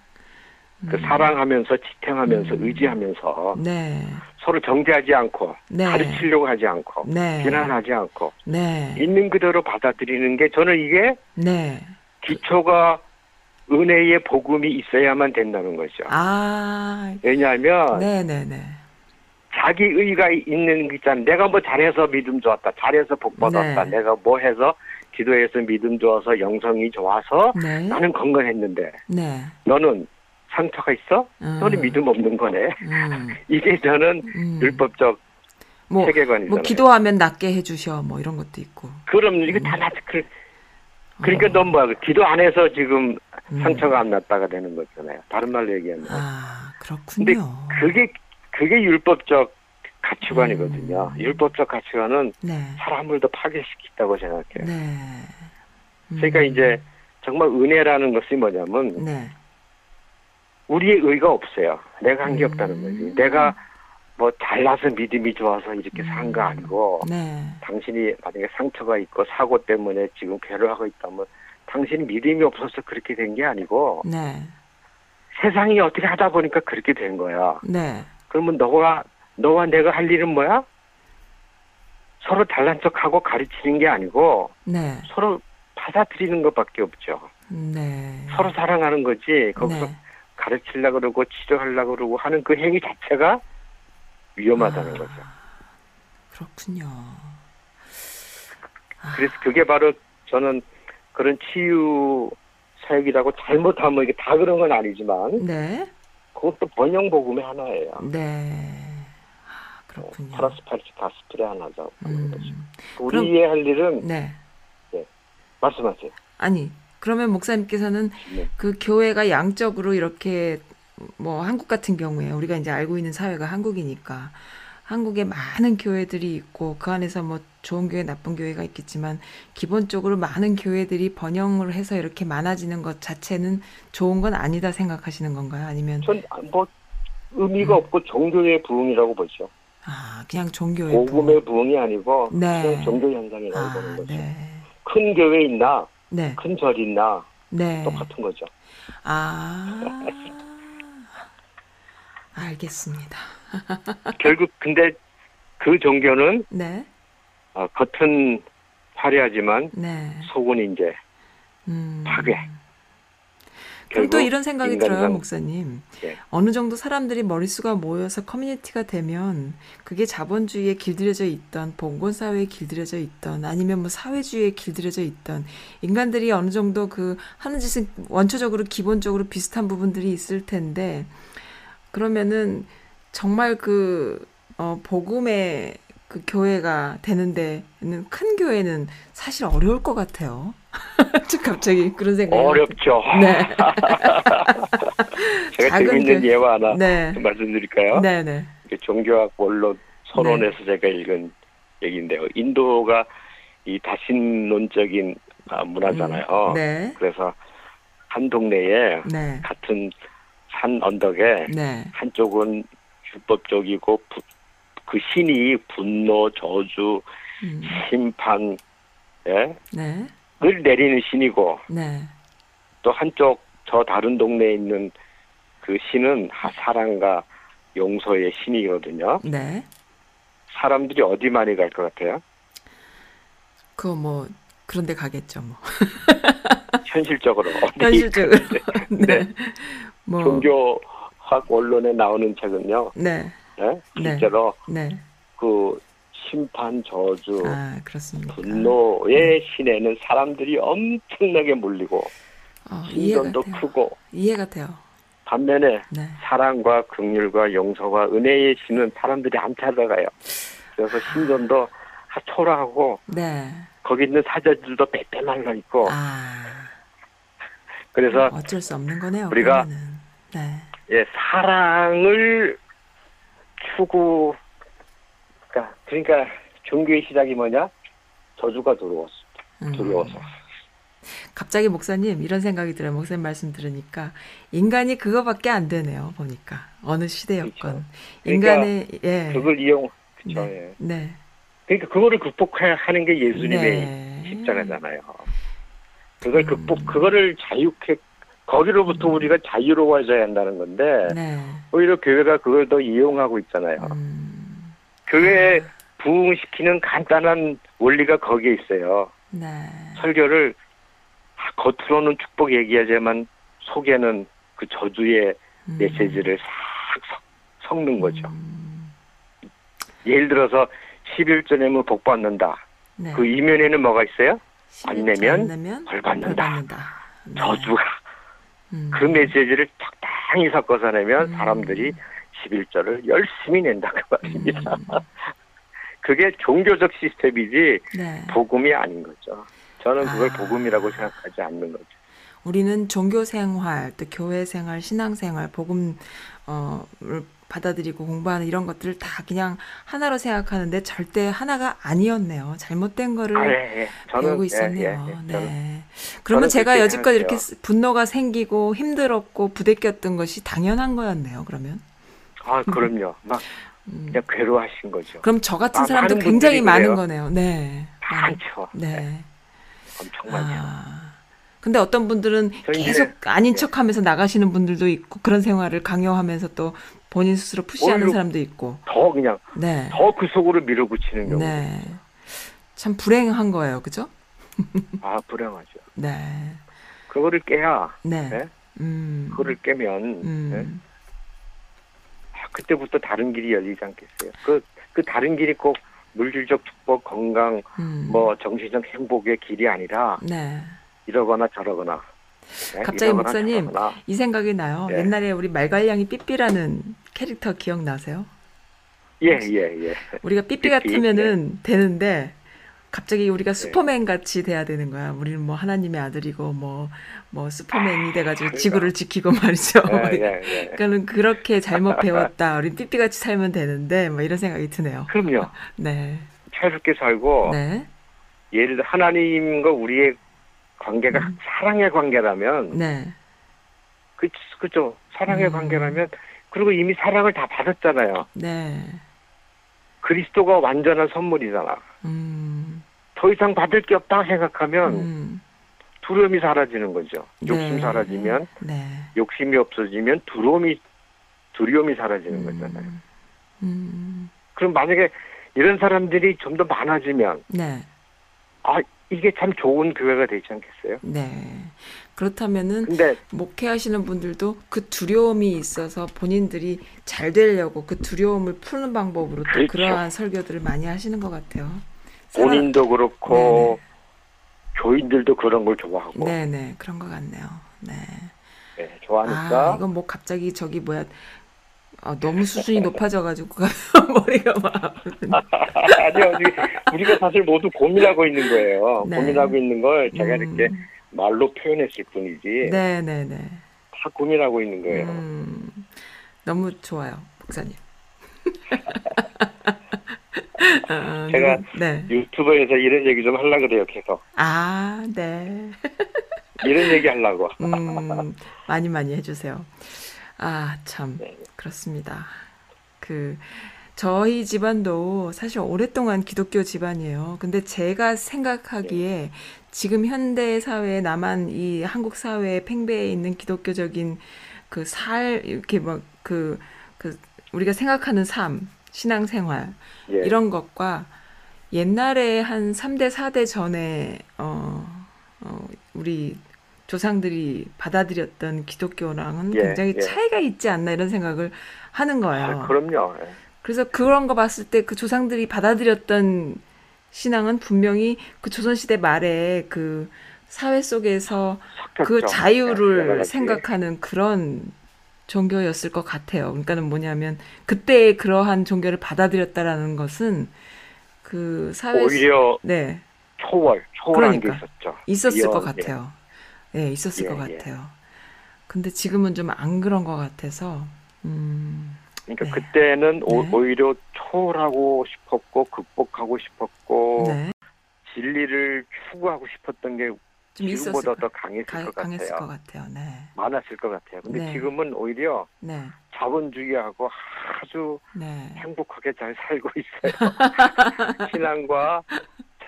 그 음. 사랑하면서 지탱하면서 음. 의지하면서 네. 서로 정죄하지 않고 네. 가르치려고 하지 않고 네. 비난하지 않고 네. 있는 그대로 받아들이는 게 저는 이게 네. 기초가 은혜의 복음이 있어야만 된다는 거죠. 아, 왜냐하면 네, 네, 네. 자기 의가 있는 게 있잖아. 내가 뭐 잘해서 믿음 좋았다. 잘해서 복 받았다. 네. 내가 뭐 해서 기도해서 믿음 좋아서 영성이 좋아서 네. 나는 건강했는데 네. 너는 상처가 있어? 음. 너는 믿음 없는 거네. 음. 이게 저는 음. 율법적 뭐, 세계관이잖아요. 뭐 기도하면 낫게 해주셔 뭐 이런 것도 있고. 그럼 이거 다 나, 그, 그러니까 어. 넌 뭐야 기도 안 해서 지금 음. 상처가 안 났다가 되는 거잖아요. 다른 말로 얘기하면. 아 근데 그렇군요. 그게 그게 율법적 가치관이거든요. 음. 율법적 가치관은 네. 사람을 더 파괴시킨다고 생각해요. 네. 음. 그러니까 이제 정말 은혜라는 것이 뭐냐면 네. 우리의 의가 없어요. 내가 한게 음. 없다는 거지. 내가 뭐 잘나서 믿음이 좋아서 이렇게 산 거 아니고 네. 당신이 만약에 상처가 있고 사고 때문에 지금 괴로워하고 있다면 당신이 믿음이 없어서 그렇게 된 게 아니고 네. 세상이 어떻게 하다 보니까 그렇게 된 거야. 네. 그러면 너가 너와 내가 할 일은 뭐야? 서로 잘난 척하고 가르치는 게 아니고 네. 서로 받아들이는 것밖에 없죠. 네. 서로 사랑하는 거지. 거기서 네. 가르치려고 그러고 치료하려고 그러고 하는 그 행위 자체가 위험하다는 아. 거죠. 그렇군요. 아, 그래서 그게 바로 저는 그런 치유 사역이라고 잘못하면 이게 다 그런 건 아니지만 네. 그것도 번영 복음의 하나예요. 네. 아, 그렇군요. 팔스 가스플의 하나죠. 음. 우리의 할 일은 네. 말씀하세요. 아니, 그러면 목사님께서는 네. 그 교회가 양적으로 이렇게 뭐 한국 같은 경우에 우리가 이제 알고 있는 사회가 한국이니까 한국에 많은 교회들이 있고 그 안에서 뭐 좋은 교회, 나쁜 교회가 있겠지만 기본적으로 많은 교회들이 번영을 해서 이렇게 많아지는 것 자체는 좋은 건 아니다 생각하시는 건가요? 아니면 전 뭐 의미가 음. 없고 종교의 부흥이라고 보죠. 아 그냥 종교의 복음의 부흥이 아니고 네. 그냥 종교 현상이라고 보는 아, 거죠. 네. 큰 교회 있나 네. 큰절 있나 네. 똑같은 거죠. 아. 알겠습니다. 결국 근데 그 종교는 네. 어, 겉은 화려하지만 네. 속은 이제 음. 파괴. 그럼 또 이런 생각이 인간상- 들어요, 목사님. 예. 어느 정도 사람들이 머릿수가 모여서 커뮤니티가 되면 그게 자본주의에 길들여져 있던 봉건 사회에 길들여져 있던 아니면 뭐 사회주의에 길들여져 있던 인간들이 어느 정도 그 하는 짓은 원초적으로 기본적으로 비슷한 부분들이 있을 텐데 그러면은 정말 그 어, 복음의 그 교회가 되는데는 큰 교회는 사실 어려울 것 같아요. 갑자기 그런 생각이 어렵죠. 네. 제가 재밌는 교- 예화 하나 네. 말씀드릴까요? 네, 네. 그 종교학 원론 서론에서 제가 읽은 얘기인데요. 인도가 이 다신론적인 아, 문화잖아요. 네. 그래서 한 동네에 네. 같은 산 언덕에 네. 한쪽은 율법적이고 부- 그 신이 분노, 저주, 음. 심판, 예? 네. 을 내리는 신이고 네. 또 한쪽 저 다른 동네에 있는 그 신은 하- 사랑과 용서의 신이거든요. 네. 사람들이 어디 많이 갈 것 같아요? 그거 뭐 그런 데 가겠죠, 뭐. 현실적으로. 현실적으로. 네. 네. 뭐 종교학 원론에 나오는 책은요. 네. 예? 네. 실제로 네. 그 심판 저주 아? 분노의 신에는 사람들이 엄청나게 몰리고 어, 신전도. 크고 이해가 돼요. 반면에 네. 사랑과 극률과 용서와 은혜의 신은 사람들이 안 찾아가요. 그래서 신전도 초라하고 네. 거기 있는 사자들도 빼빼 말라 있고 아, 그래서 어쩔 수 없는 거네요. 우리가. 네. 예, 사랑을 추구 그러니까, 그러니까 종교의 시작이 뭐냐? 저주가 들어왔어. 음. 들어와서. 갑자기 목사님 이런 생각이 들어요. 목사님 말씀 들으니까 인간이 그거밖에 안 되네요. 보니까 어느 시대였건 그렇죠. 인간의 예. 그걸 이용 그렇죠. 네. 예. 네. 그러니까 그거를 극복하는 게 예수님의 네. 십자가잖아요. 그걸 음. 극복 그거를 자유케 거기로부터 우리가 자유로워져야 한다는 건데 네. 오히려 교회가 그걸 더 이용하고 있잖아요. 음. 교회 부흥시키는 간단한 원리가 거기에 있어요. 네. 설교를 겉으로는 축복 얘기하지만 속에는 그 저주의 음. 메시지를 싹 섞- 섞는 거죠. 음. 예를 들어서 11절에는 복 받는다. 네. 그 이면에는 뭐가 있어요? 안 내면 안 내면 벌 받는다. 받는다. 네. 저주가. 음. 그 메시지를 적당히 섞어서 내면 음. 사람들이 11절을 열심히 낸다 그 말입니다. 음. 그게 종교적 시스템이지 네. 복음이 아닌 거죠. 저는 그걸 아. 복음이라고 생각하지 않는 거죠. 우리는 종교 생활, 또 교회 생활, 신앙 생활, 복음 어를 받아들이고 공부하는 이런 것들을 다 그냥 하나로 생각하는데 절대 하나가 아니었네요. 잘못된 거를 아, 예, 예. 저는 배우고 예, 있었네요. 예, 예. 저는 네. 그러면 제가 여지껏 이렇게 분노가 생기고 힘들었고 부대꼈던 것이 당연한 거였네요. 그러면. 아, 그럼요. 막 음. 그냥 괴로워하신 거죠. 그럼 저 같은 아, 사람도 많은 굉장히 많은. 거네요. 네. 많죠. 네. 엄청 많죠. 아. 근데 어떤 분들은 저 이제- 계속 아닌 네. 척하면서 나가시는 분들도 있고 그런 생활을 강요하면서 또 본인 스스로 푸시하는 사람도 있고. 더 그냥 네. 더 그 속으로 밀어붙이는 경우. 네. 참 불행한 거예요. 그죠? 아, 불행하죠. 네. 그거를 깨야 네. 네? 음. 그거를 깨면 음. 네? 아, 그때부터 다른 길이 열리지 않겠어요. 그, 그 다른 길이 꼭 물질적 축복, 건강, 음. 뭐 정신적 행복의 길이 아니라 네. 이러거나 저러거나. 네? 갑자기 목사님. 이 생각이 나요. 예. 옛날에 우리 말괄량이 삐삐라는 캐릭터 기억나세요? 예, 예, 예. 우리가 삐삐 삐삐, 같으면은 되는데 갑자기 네. 우리가 슈퍼맨 같이 돼야 되는 거야. 우리는 뭐 하나님의 아들이고 뭐뭐 슈퍼맨이 돼가지고 그러니까. 지구를 지키고 말이죠. 예, 예, 예. 그러니까는 그렇게 잘못 배웠다. 우리 삐삐 같이 살면 되는데 뭐 이런 생각이 드네요. 그럼요. 네, 자유롭게 살고 네, 예를 들어 하나님과 우리의 관계가 음. 사랑의 관계라면 네, 그 그죠 사랑의 음. 관계라면 그리고 이미 사랑을 다 받았잖아요. 네. 그리스도가 완전한 선물이잖아. 음, 더 이상 받을 게 없다 생각하면 음, 두려움이 사라지는 거죠. 욕심 네. 사라지면 네. 욕심이 없어지면 두려움이 두려움이 사라지는 거잖아요. 음, 음, 그럼 만약에 이런 사람들이 좀 더 많아지면 네, 아 이게 참 좋은 교회가 되지 않겠어요? 네. 그렇다면은 근데 목회하시는 분들도 그 두려움이 있어서 본인들이 잘 되려고 그 두려움을 푸는 방법으로 또 그렇죠. 그러한 설교들을 많이 하시는 것 같아요. 본인도 그렇고 교인들도 그런 걸 좋아하고 네네 그런 것 같네요. 네. 네, 좋아하니까 아 이건 뭐 갑자기 저기 뭐야 아, 너무 수준이 높아져가지고 머리가 막 아니요 우리- 우리가 사실 모두 고민하고 있는 거예요. 네. 고민하고 있는 걸 제가 음, 이렇게 말로 표현했을 뿐이지 네 네 네. 다 고민하고 있는 거예요. 음, 너무 좋아요 목사님. 아, 제가 그리고- 네. 유튜브에서 이런 얘기 좀 하려고 그래요 계속 아 네. 이런 얘기 하려고 음, 많이 많이 해주세요. 아, 참, 네. 그렇습니다. 그, 저희 집안도 사실 오랫동안 기독교 집안이에요. 근데 제가 생각하기에 지금 현대 사회에 남한 이 한국 사회에 팽배해 있는 기독교적인 그 살, 이렇게 막 그, 그, 우리가 생각하는 삶, 신앙생활, 예. 이런 것과 옛날에 한 3대, 4대 전에, 어, 어, 우리 조상들이 받아들였던 기독교랑은 예, 굉장히 예. 차이가 있지 않나 이런 생각을 하는 거예요. 아, 그럼요. 예. 그래서 그런 거 봤을 때 그 조상들이 받아들였던 신앙은 분명히 그 조선시대 말에 그 사회 속에서 그 섞였죠. 네, 여러 자유를 가지. 생각하는 그런 종교였을 것 같아요. 그러니까는 뭐냐면 그때 그러한 종교를 받아들였다라는 것은 그 사회 속- 오히려 네 초월, 초월한 그러니까. 게 있었죠. 있었을 것 이어, 같아요. 네 있었을 예, 것 예. 같아요. 근데 지금은 좀 안 그런 것 같아서 음, 그러니까 네. 그때는 오, 네. 오히려 초월하고 싶었고 극복하고 싶었고 네. 진리를 추구하고 싶었던 게 좀 지금보다 것, 더 강했을 가, 것 강했을 같아요. 것 같아요. 네, 많았을 것 같아요. 근데 네. 지금은 오히려 네, 자본주의하고 아주 네. 행복하게 잘 살고 있어요. 신앙과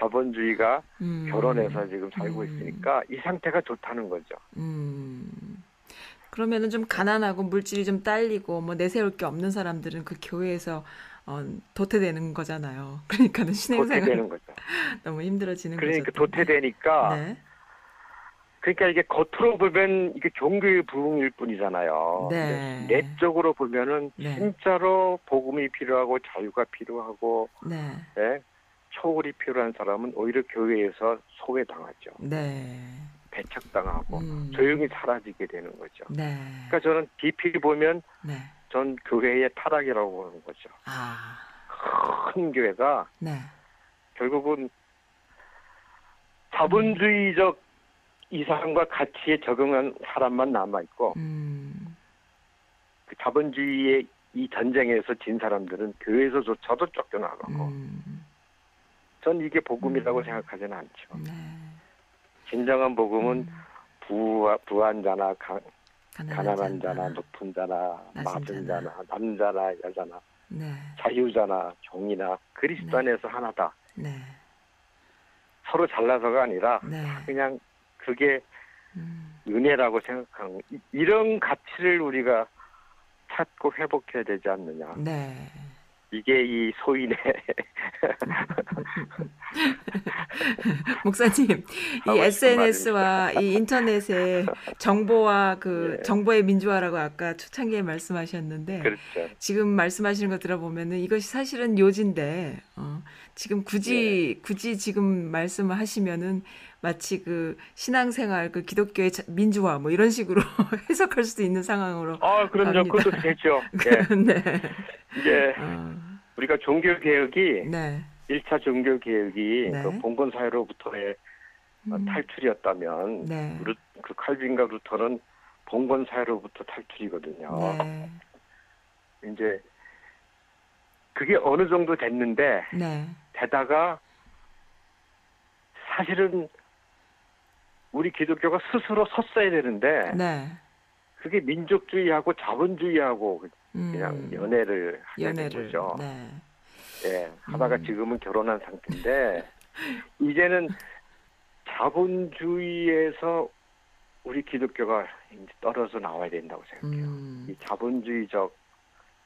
자본주의가 음, 결혼해서 지금 살고 음. 있으니까 이 상태가 좋다는 거죠. 음. 그러면은 좀 가난하고 물질이 좀 딸리고 뭐 내세울 게 없는 사람들은 그 교회에서 어, 도태되는 거잖아요. 그러니까는 신행생활. 너무 힘들어지는 그러니까 거죠. 또. 도태되니까 네. 그러니까 이게 겉으로 보면 이게 종교의 부흥일 뿐이잖아요. 네. 내적으로 보면은 네. 진짜로 복음이 필요하고 자유가 필요하고 네. 예, 초월이 필요한 사람은 오히려 교회에서 소외당하죠. 네. 배척당하고 음. 조용히 사라지게 되는 거죠. 네. 그러니까 저는 깊이 보면 네. 전 교회의 타락이라고 보는 거죠. 아. 큰 교회가 네. 결국은 자본주의적 이상과 가치에 적응한 사람만 남아 있고 음. 그 자본주의의 이 전쟁에서 진 사람들은 교회에서조차도 쫓겨나가고 음. 전 이게 복음이라고 음. 생각하지는 않죠. 네. 진정한 복음은 음. 부, 부한 자나 가, 가난한 자나. 자나 높은 자나 낮은 자나. 자나 남자나 여자나 네. 자유자나 종이나 그리스도 네. 안에서 하나다. 네. 서로 잘나서가 아니라 네. 그냥 그게 음. 은혜라고 생각하는 이- 이런 가치를 우리가 찾고 회복해야 되지 않느냐. 네. 이게 이 소인의 목사님, 이 SNS와 이 인터넷의 정보와 그 예. 정보의 민주화라고 아까 초창기에 말씀하셨는데 그렇죠. 지금 말씀하시는 거 들어보면은 이것이 사실은 요지인데 어, 지금 굳이 예. 굳이 지금 말씀을 하시면은 마치 그 신앙생활 그 기독교의 자- 민주화 뭐 이런 식으로 해석할 수도 있는 상황으로 아, 그럼요. 갑니다. 그것도 되죠. 예. 네. 이게 어, 우리가 종교 개혁이 네. 일 1차 종교 개혁이 네. 그 봉건 사회로부터의 음, 탈출이었다면 네. 루, 그 칼빈과 루터는 봉건 사회로부터 탈출이거든요. 네. 이제 그게 어느 정도 됐는데 네. 되다가 사실은 우리 기독교가 스스로 섰어야 되는데 네. 그게 민족주의하고 자본주의하고 그냥 음, 연애를 하게 된 연애를 거죠. 네. 예, 하다가 음. 지금은 결혼한 상태인데 이제는 자본주의에서 우리 기독교가 이제 떨어져 나와야 된다고 생각해요. 음, 이 자본주의적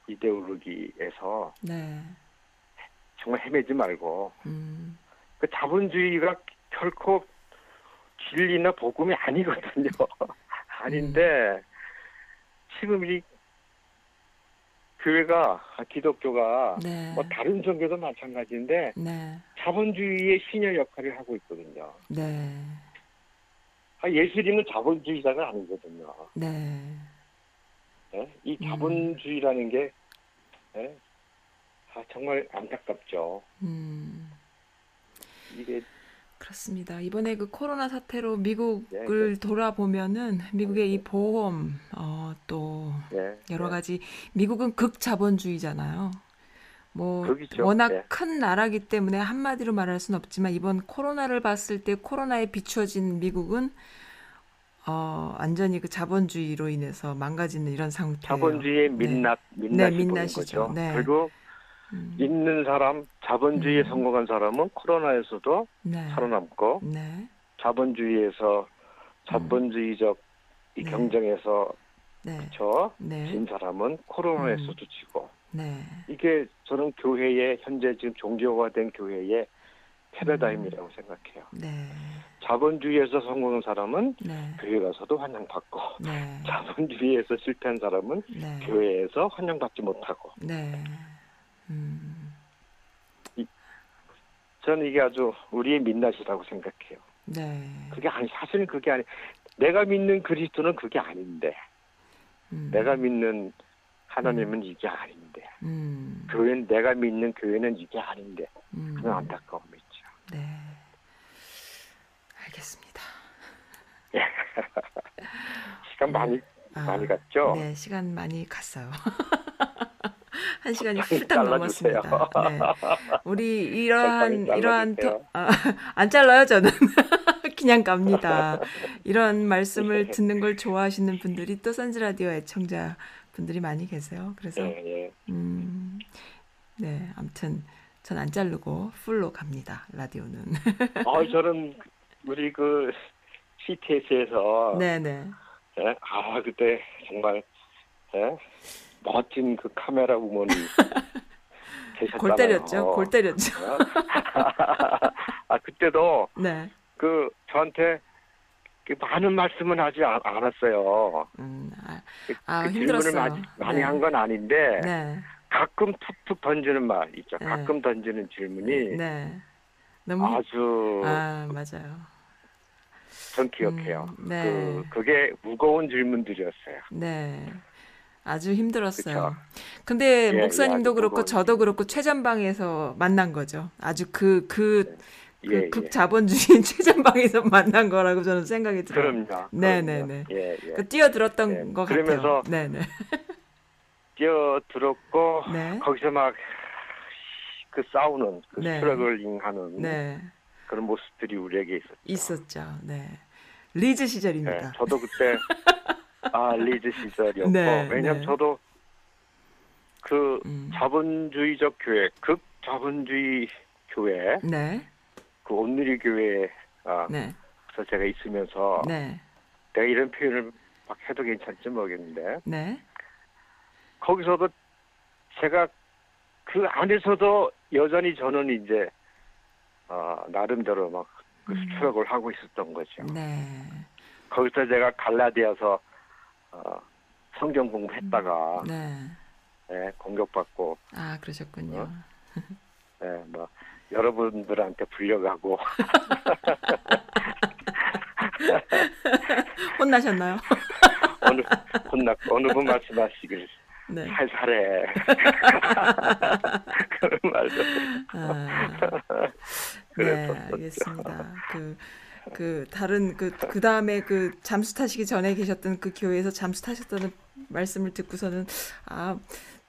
이데올로기에서 네. 정말 헤매지 말고 음, 그 자본주의가 결코 진리나 복음이 아니거든요. 아닌데 지금 이 교회가 아, 기독교가 네. 뭐 다른 종교도 마찬가지인데 네. 자본주의의 신여 역할을 하고 있거든요. 네. 아, 예수님은 자본주의자가 아니거든요. 네. 예? 이 음. 자본주의라는 게 예? 아, 정말 안타깝죠. 음, 이게 그렇습니다. 이번에 그 코로나 사태로 미국을 네, 돌아보면은 미국의 이 보험, 어, 또 예, 여러 예. 가지 미국은 극자본주의잖아요. 뭐 극이죠. 워낙 네. 큰 나라기 때문에 한마디로 말할 수는 없지만 이번 코로나를 봤을 때 코로나에 비추어진 미국은 어, 완전히 그 자본주의로 인해서 망가지는 이런 상태예요. 자본주의의 네. 민낯, 민낯이 보이는 민낯이죠. 거죠. 네. 그리고 음, 있는 사람, 자본주의에 음. 성공한 사람은 코로나에서도 네. 살아남고 네. 자본주의에서 자본주의적 이 네. 경쟁에서 네. 진 사람은 코로나에서도 지고 네. 이게 저는 교회의 현재 지금 종교화된 교회의 패러다임이라고 생각해요. 네. 자본주의에서 성공한 사람은 네. 교회 가서도 환영받고 네. 자본주의에서 실패한 사람은 네. 교회에서 환영받지 못하고 네. 음, 저는 이게 아주 우리의 민낯이라고 생각해요. 네. 그게 아니 사실은 그게 아니. 내가 믿는 그리스도는 그게 아닌데, 음, 내가 믿는 하나님은 이게 아닌데, 음, 교회는 내가 믿는 교회는 이게 아닌데, 음, 그런 안타까움이 있죠. 네. 알겠습니다. 시간 많이 아, 많이 갔죠? 네, 시간 많이 갔어요. 한 시간이 훌딱. 넘었습니다. 네. 우리 이러한 이러한. 토, 아, 안 잘라요 저는 그냥 갑니다. 이런 말씀을 네. 듣는 걸 좋아하시는 분들이 또 선즈 라디오 애청자 분들이 많이 계세요. 그래서 예, 예. 음, 네, 아무튼 전 안 자르고 풀로 갑니다. 라디오는. 어, 저는 우리 그 CTS에서 네, 네. 예? 아 그때 정말 예? 멋진 그 카메라 우먼이 계셨잖아요. 골 때렸죠. 골 때렸죠. 어? 아 그때도 네. 그 저한테 그 많은 말씀은 하지 않, 않았어요. 음, 아, 그, 아, 그 힘들었어요. 질문을 많이, 많이 네. 한건 아닌데 네. 가끔 툭툭 던지는 말 있죠. 네. 가끔 던지는 질문이 네. 너무 힘- 아주 아, 맞아요. 전 기억해요. 음, 네. 그 그게 무거운 질문들이었어요. 네. 아주 힘들었어요. 그쵸. 근데 예, 목사님도 예, 그렇고 저도 그렇고 최전방에서 만난 거죠. 아주 그 그 그 예, 예. 극자본주의 최전방에서 만난 거라고 저는 생각이 들어요. 그럼요. 네, 그럼요. 네, 네. 예, 예. 그 뛰어들었던 예, 것 그러면서 같아요. 네, 네. 뛰어들었고 네. 거기서 막 그 싸우는 그 네. struggling하는 네. 그런 모습들이 우리에게 있었죠. 있었죠. 네. 리즈 네, 시절입니다. 저도 그때 아 리즈 시절이었고 네, 왜냐면 네. 저도 그 음. 자본주의적 교회, 극 자본주의 교회, 네. 그 온누리 교회에서 네. 제가 있으면서 네. 내가 이런 표현을 막 해도 괜찮지 모르겠는데 네. 거기서도 제가 그 안에서도 여전히 저는 이제 어, 나름대로 막그 음. 스트럭을 하고 있었던 거죠. 네. 거기서 제가 갈라디아서 어, 성경 공부했다가 네. 예, 공격받고 아, 그러셨군요. 어? 예, 뭐 여러분들한테 불려가고 혼나셨나요? 어느 혼났고 어느 분 말씀하시길 네. 살살해 그런 말도 아, 네, 그랬었었죠. 알겠습니다. 그, 그, 다른, 그, 그 다음에 그 잠수 타시기 전에 계셨던 그 교회에서 잠수 타셨다는 말씀을 듣고서는, 아,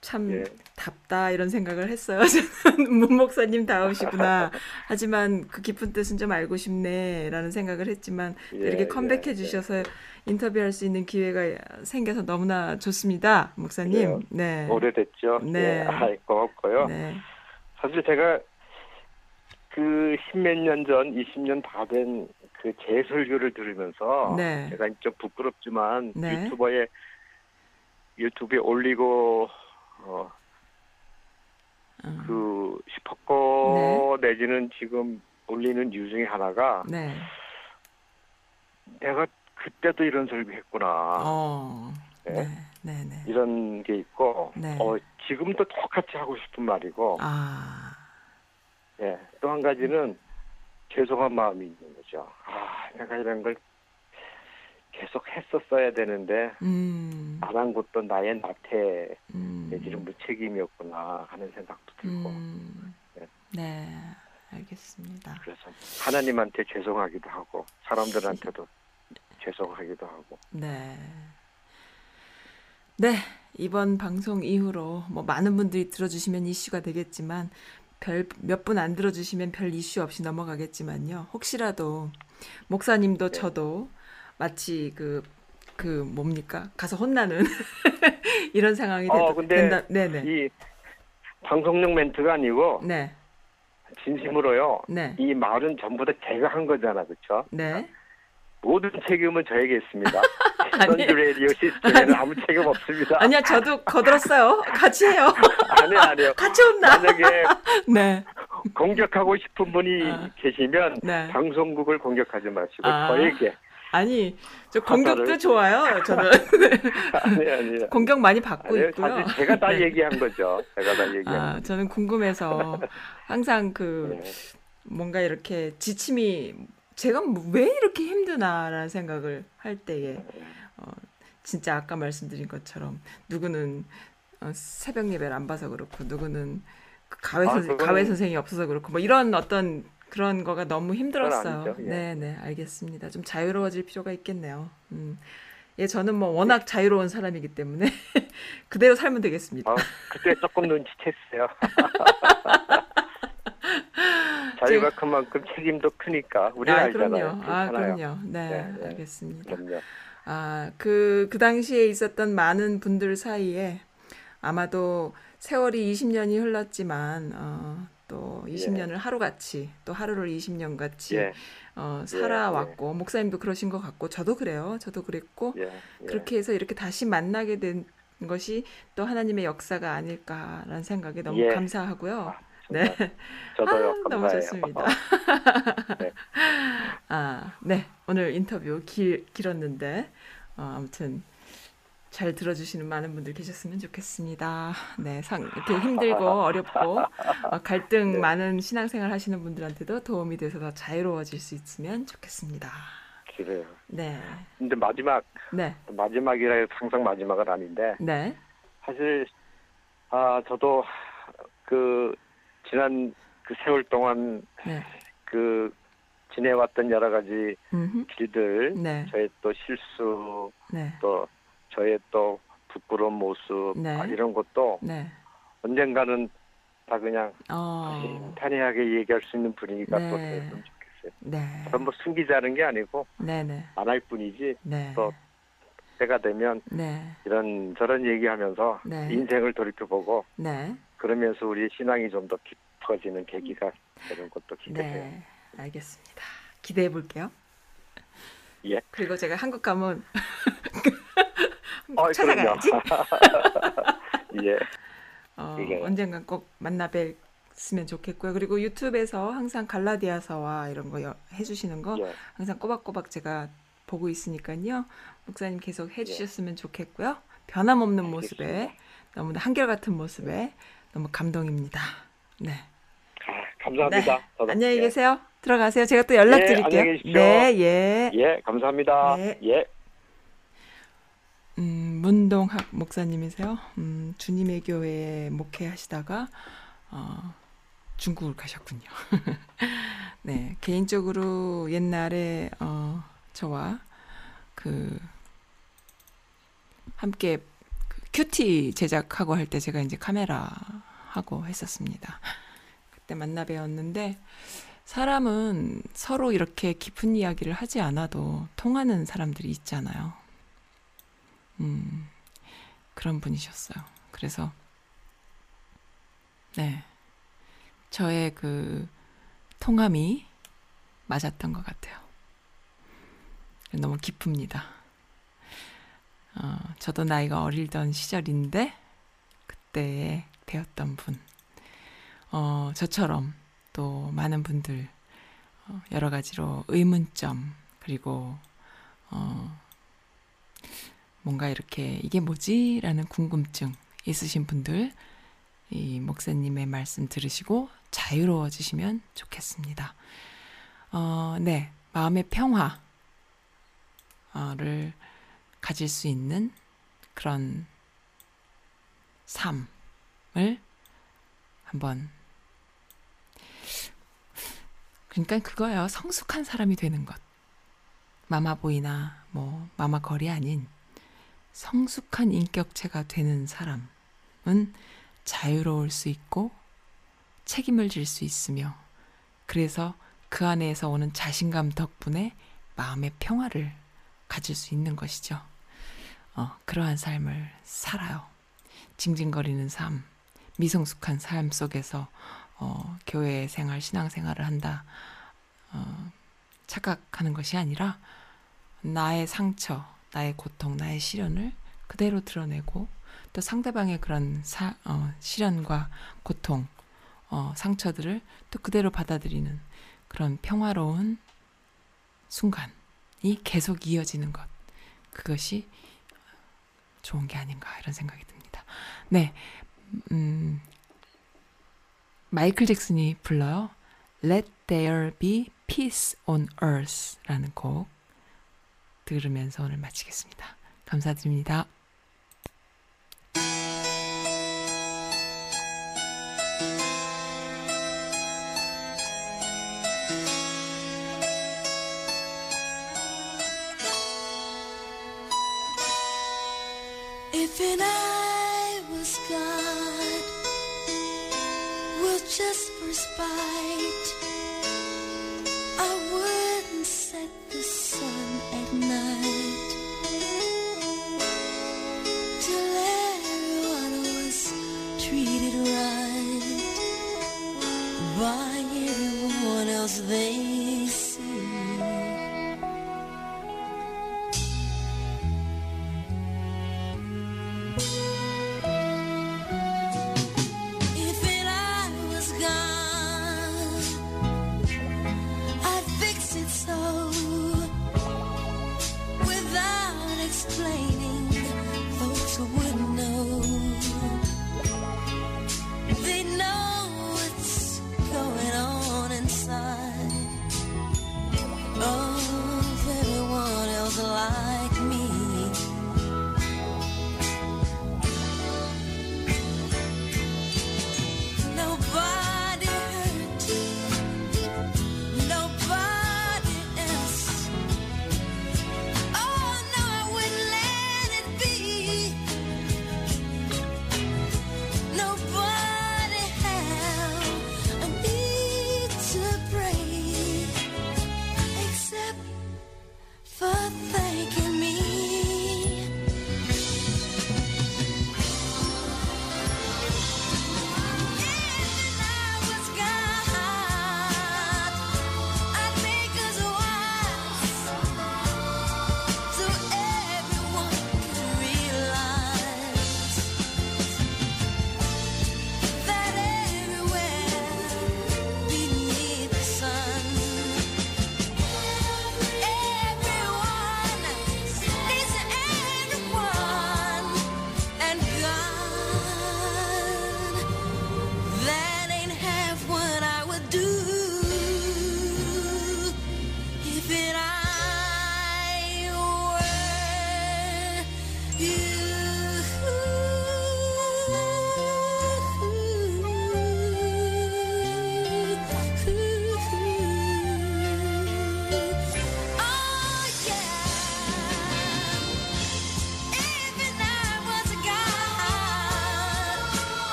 참 예. 답다, 이런 생각을 했어요. 문 목사님 다우시구나. 하지만 그 깊은 뜻은 좀 알고 싶네, 라는 생각을 했지만, 또 예, 이렇게 컴백해 예, 예. 주셔서 인터뷰할 수 있는 기회가 생겨서 너무나 좋습니다. 목사님. 네. 오래됐죠. 네. 예, 아, 고맙고요. 네. 사실 제가 그 십몇 년 전, 20년 다 된 그 재설교를 들으면서 네. 제가 좀 부끄럽지만 네. 유튜버에 유튜브에 올리고 어, 음, 그 싶었고 내지는 지금 올리는 이유 중에 하나가 네. 내가 그때도 이런 설교했구나 어. 네. 네. 네, 네. 이런 게 있고 네. 어, 지금도 똑같이 하고 싶은 말이고 아. 예, 또 한 가지는 죄송한 마음이 있는 거죠. 아, 내가 이런 걸 계속 했었어야 되는데 음. 안한 것도 나의 나태 음. 내지는 무책임이었구나 하는 생각도 들고 음. 네. 네. 알겠습니다. 그래서 하나님한테 죄송하기도 하고 사람들한테도 죄송하기도 하고 네. 네. 이번 방송 이후로 뭐 많은 분들이 들어주시면 이슈가 되겠지만 별 몇 분 안 들어주시면 별 이슈 없이 넘어가겠지만요. 혹시라도 목사님도 네. 저도 마치 그, 그 뭡니까? 가서 혼나는 이런 상황이 어, 되, 된다. 네네. 이 방송용 멘트가 아니고 네. 진심으로요. 네. 이 말은 전부 다 제가 한 거잖아, 그렇죠? 네. 모든 책임은 저에게 있습니다. 선주 레디오 시스템에는 아무 책임 없습니다. 아니야, 저도 거들었어요. 같이 해요. 아니 아니요. 같이 혼나. 만약에 네. 공격하고 싶은 분이 아. 계시면 네. 방송국을 공격하지 마시고 아. 저에게 아니 저 공격도 화살을- 좋아요. 저는 아니 아니. 공격 많이 받고 아니요, 있고요. 사실 제가 다 네. 얘기한 거죠. 제가 다 얘기한 아. 저는 궁금해서 항상 그 네. 뭔가 이렇게 지침이 제가 뭐왜 이렇게 힘드나라는 생각을 할 때에 어, 진짜 아까 말씀드린 것처럼 누구는 어, 새벽 예배를 안 봐서 그렇고 누구는 그 가외 아, 선생 가외 선생이 없어서 그렇고 뭐 이런 어떤 그런 거가 너무 힘들었어요. 예. 네, 네, 알겠습니다. 좀 자유로워질 필요가 있겠네요. 음. 예, 저는 뭐 워낙 자유로운 사람이기 때문에 그대로 살면 되겠습니다. 아, 그때 조금 눈치챘어요. 자유가 그만큼 책임도 크니까 우리 아, 알잖아요. 그럼요. 아. 그럼요. 네, 네, 네. 알겠습니다. 그럼요. 아, 그, 그 당시에 있었던 많은 분들 사이에 아마도 세월이 20년이 흘렀지만, 어, 또 20년을 하루같이, 또 하루를 20년 같이, 예, 어, 살아왔고, 예. 목사님도 그러신 것 같고, 저도 그래요. 저도 그랬고, 예, 예. 그렇게 해서 이렇게 다시 만나게 된 것이 또 하나님의 역사가 아닐까라는 생각에 너무 예. 감사하고요. 아, 네. 저도요. 아, 너무. 좋습니다. 네. 아, 네. 오늘 인터뷰 길, 길었는데, 어, 아무튼 잘 들어주시는 많은 분들 계셨으면 좋겠습니다. 네, 상, 이렇게 힘들고 어렵고 어, 갈등 네. 많은 신앙생활 하시는 분들한테도 도움이 돼서 더 자유로워질 수 있으면 좋겠습니다. 그래요. 네, 근데 마지막 네, 마지막이라 항상 마지막은 아닌데 네, 사실 아 저도 그 지난 그 세월 동안 네, 그 지내왔던 여러 가지 음흠, 길들 네, 저의 또 실수 네, 또 저의 또 부끄러운 모습 네. 아, 이런 것도 네, 언젠가는 다 그냥 어, 편하게 얘기할 수 있는 분위기가 또 네. 됐으면 좋겠어요. 네, 저는 뭐 숨기자는 게 아니고 안 할 뿐이지 네, 또 때가 되면 네, 이런 저런 얘기하면서 네. 인생을 돌이켜보고 네. 그러면서 우리 신앙이 좀 더 깊어지는 계기가 되는 것도 기대돼요. 네, 알겠습니다. 기대해 볼게요. 예. 그리고 제가 한국 가면 어, 찾아가야지. 예. 어, 이게. 언젠간 꼭 만나 뵀으면 좋겠고요. 그리고 유튜브에서 항상 갈라디아서와 이런 거 여- 해주시는 거 예. 항상 꼬박꼬박 제가 보고 있으니까요. 목사님 계속 예. 해주셨으면 좋겠고요. 변함없는 알겠습니다. 모습에 너무나 한결같은 모습에 너무 감동입니다. 네. 아, 감사합니다. 저도. 안녕히 예. 계세요. 들어가세요. 제가 또 연락드릴게요. 안녕히 계십시오. 네, 예. 예, 감사합니다. 네. 예. 음, 문동학 목사님이세요. 음, 주님의 교회에 목회하시다가 어, 중국을 가셨군요. 네, 개인적으로 옛날에 어, 저와 그 함께 그 큐티 제작하고 할 때 제가 이제 카메라 하고 했었습니다. 그때 만나 뵈었는데 사람은 서로 이렇게 깊은 이야기를 하지 않아도 통하는 사람들이 있잖아요. 음, 그런 분이셨어요. 그래서, 네. 저의 그 통함이 맞았던 것 같아요. 너무 기쁩니다. 어, 저도 나이가 어리던 시절인데, 그때 배웠던 분. 어, 저처럼 또 많은 분들, 어, 여러 가지로 의문점, 그리고, 어, 뭔가 이렇게 이게 뭐지? 라는 궁금증 있으신 분들 이 목사님의 말씀 들으시고 자유로워지시면 좋겠습니다. 어, 네. 마음의 평화를 가질 수 있는 그런 삶을 한번 그러니까 그거예요. 성숙한 사람이 되는 것. 마마보이나 뭐 마마걸이 아닌 성숙한 인격체가 되는 사람은 자유로울 수 있고 책임을 질 수 있으며 그래서 그 안에서 오는 자신감 덕분에 마음의 평화를 가질 수 있는 것이죠. 어, 그러한 삶을 살아요. 징징거리는 삶, 미성숙한 삶 속에서 어, 교회 생활, 신앙 생활을 한다. 어, 착각하는 것이 아니라 나의 상처, 나의 고통, 나의 시련을 그대로 드러내고 또 상대방의 그런 사, 어, 시련과 고통, 어, 상처들을 또 그대로 받아들이는 그런 평화로운 순간 계속 이어지는 것. 그것이 좋은 게 아닌가 이런 생각이 듭니다. 네. 음, 마이클 잭슨이 불러요. Let There Be Peace on Earth 라는 곡 들으면서 오늘 마치겠습니다. 감사드립니다. Spite,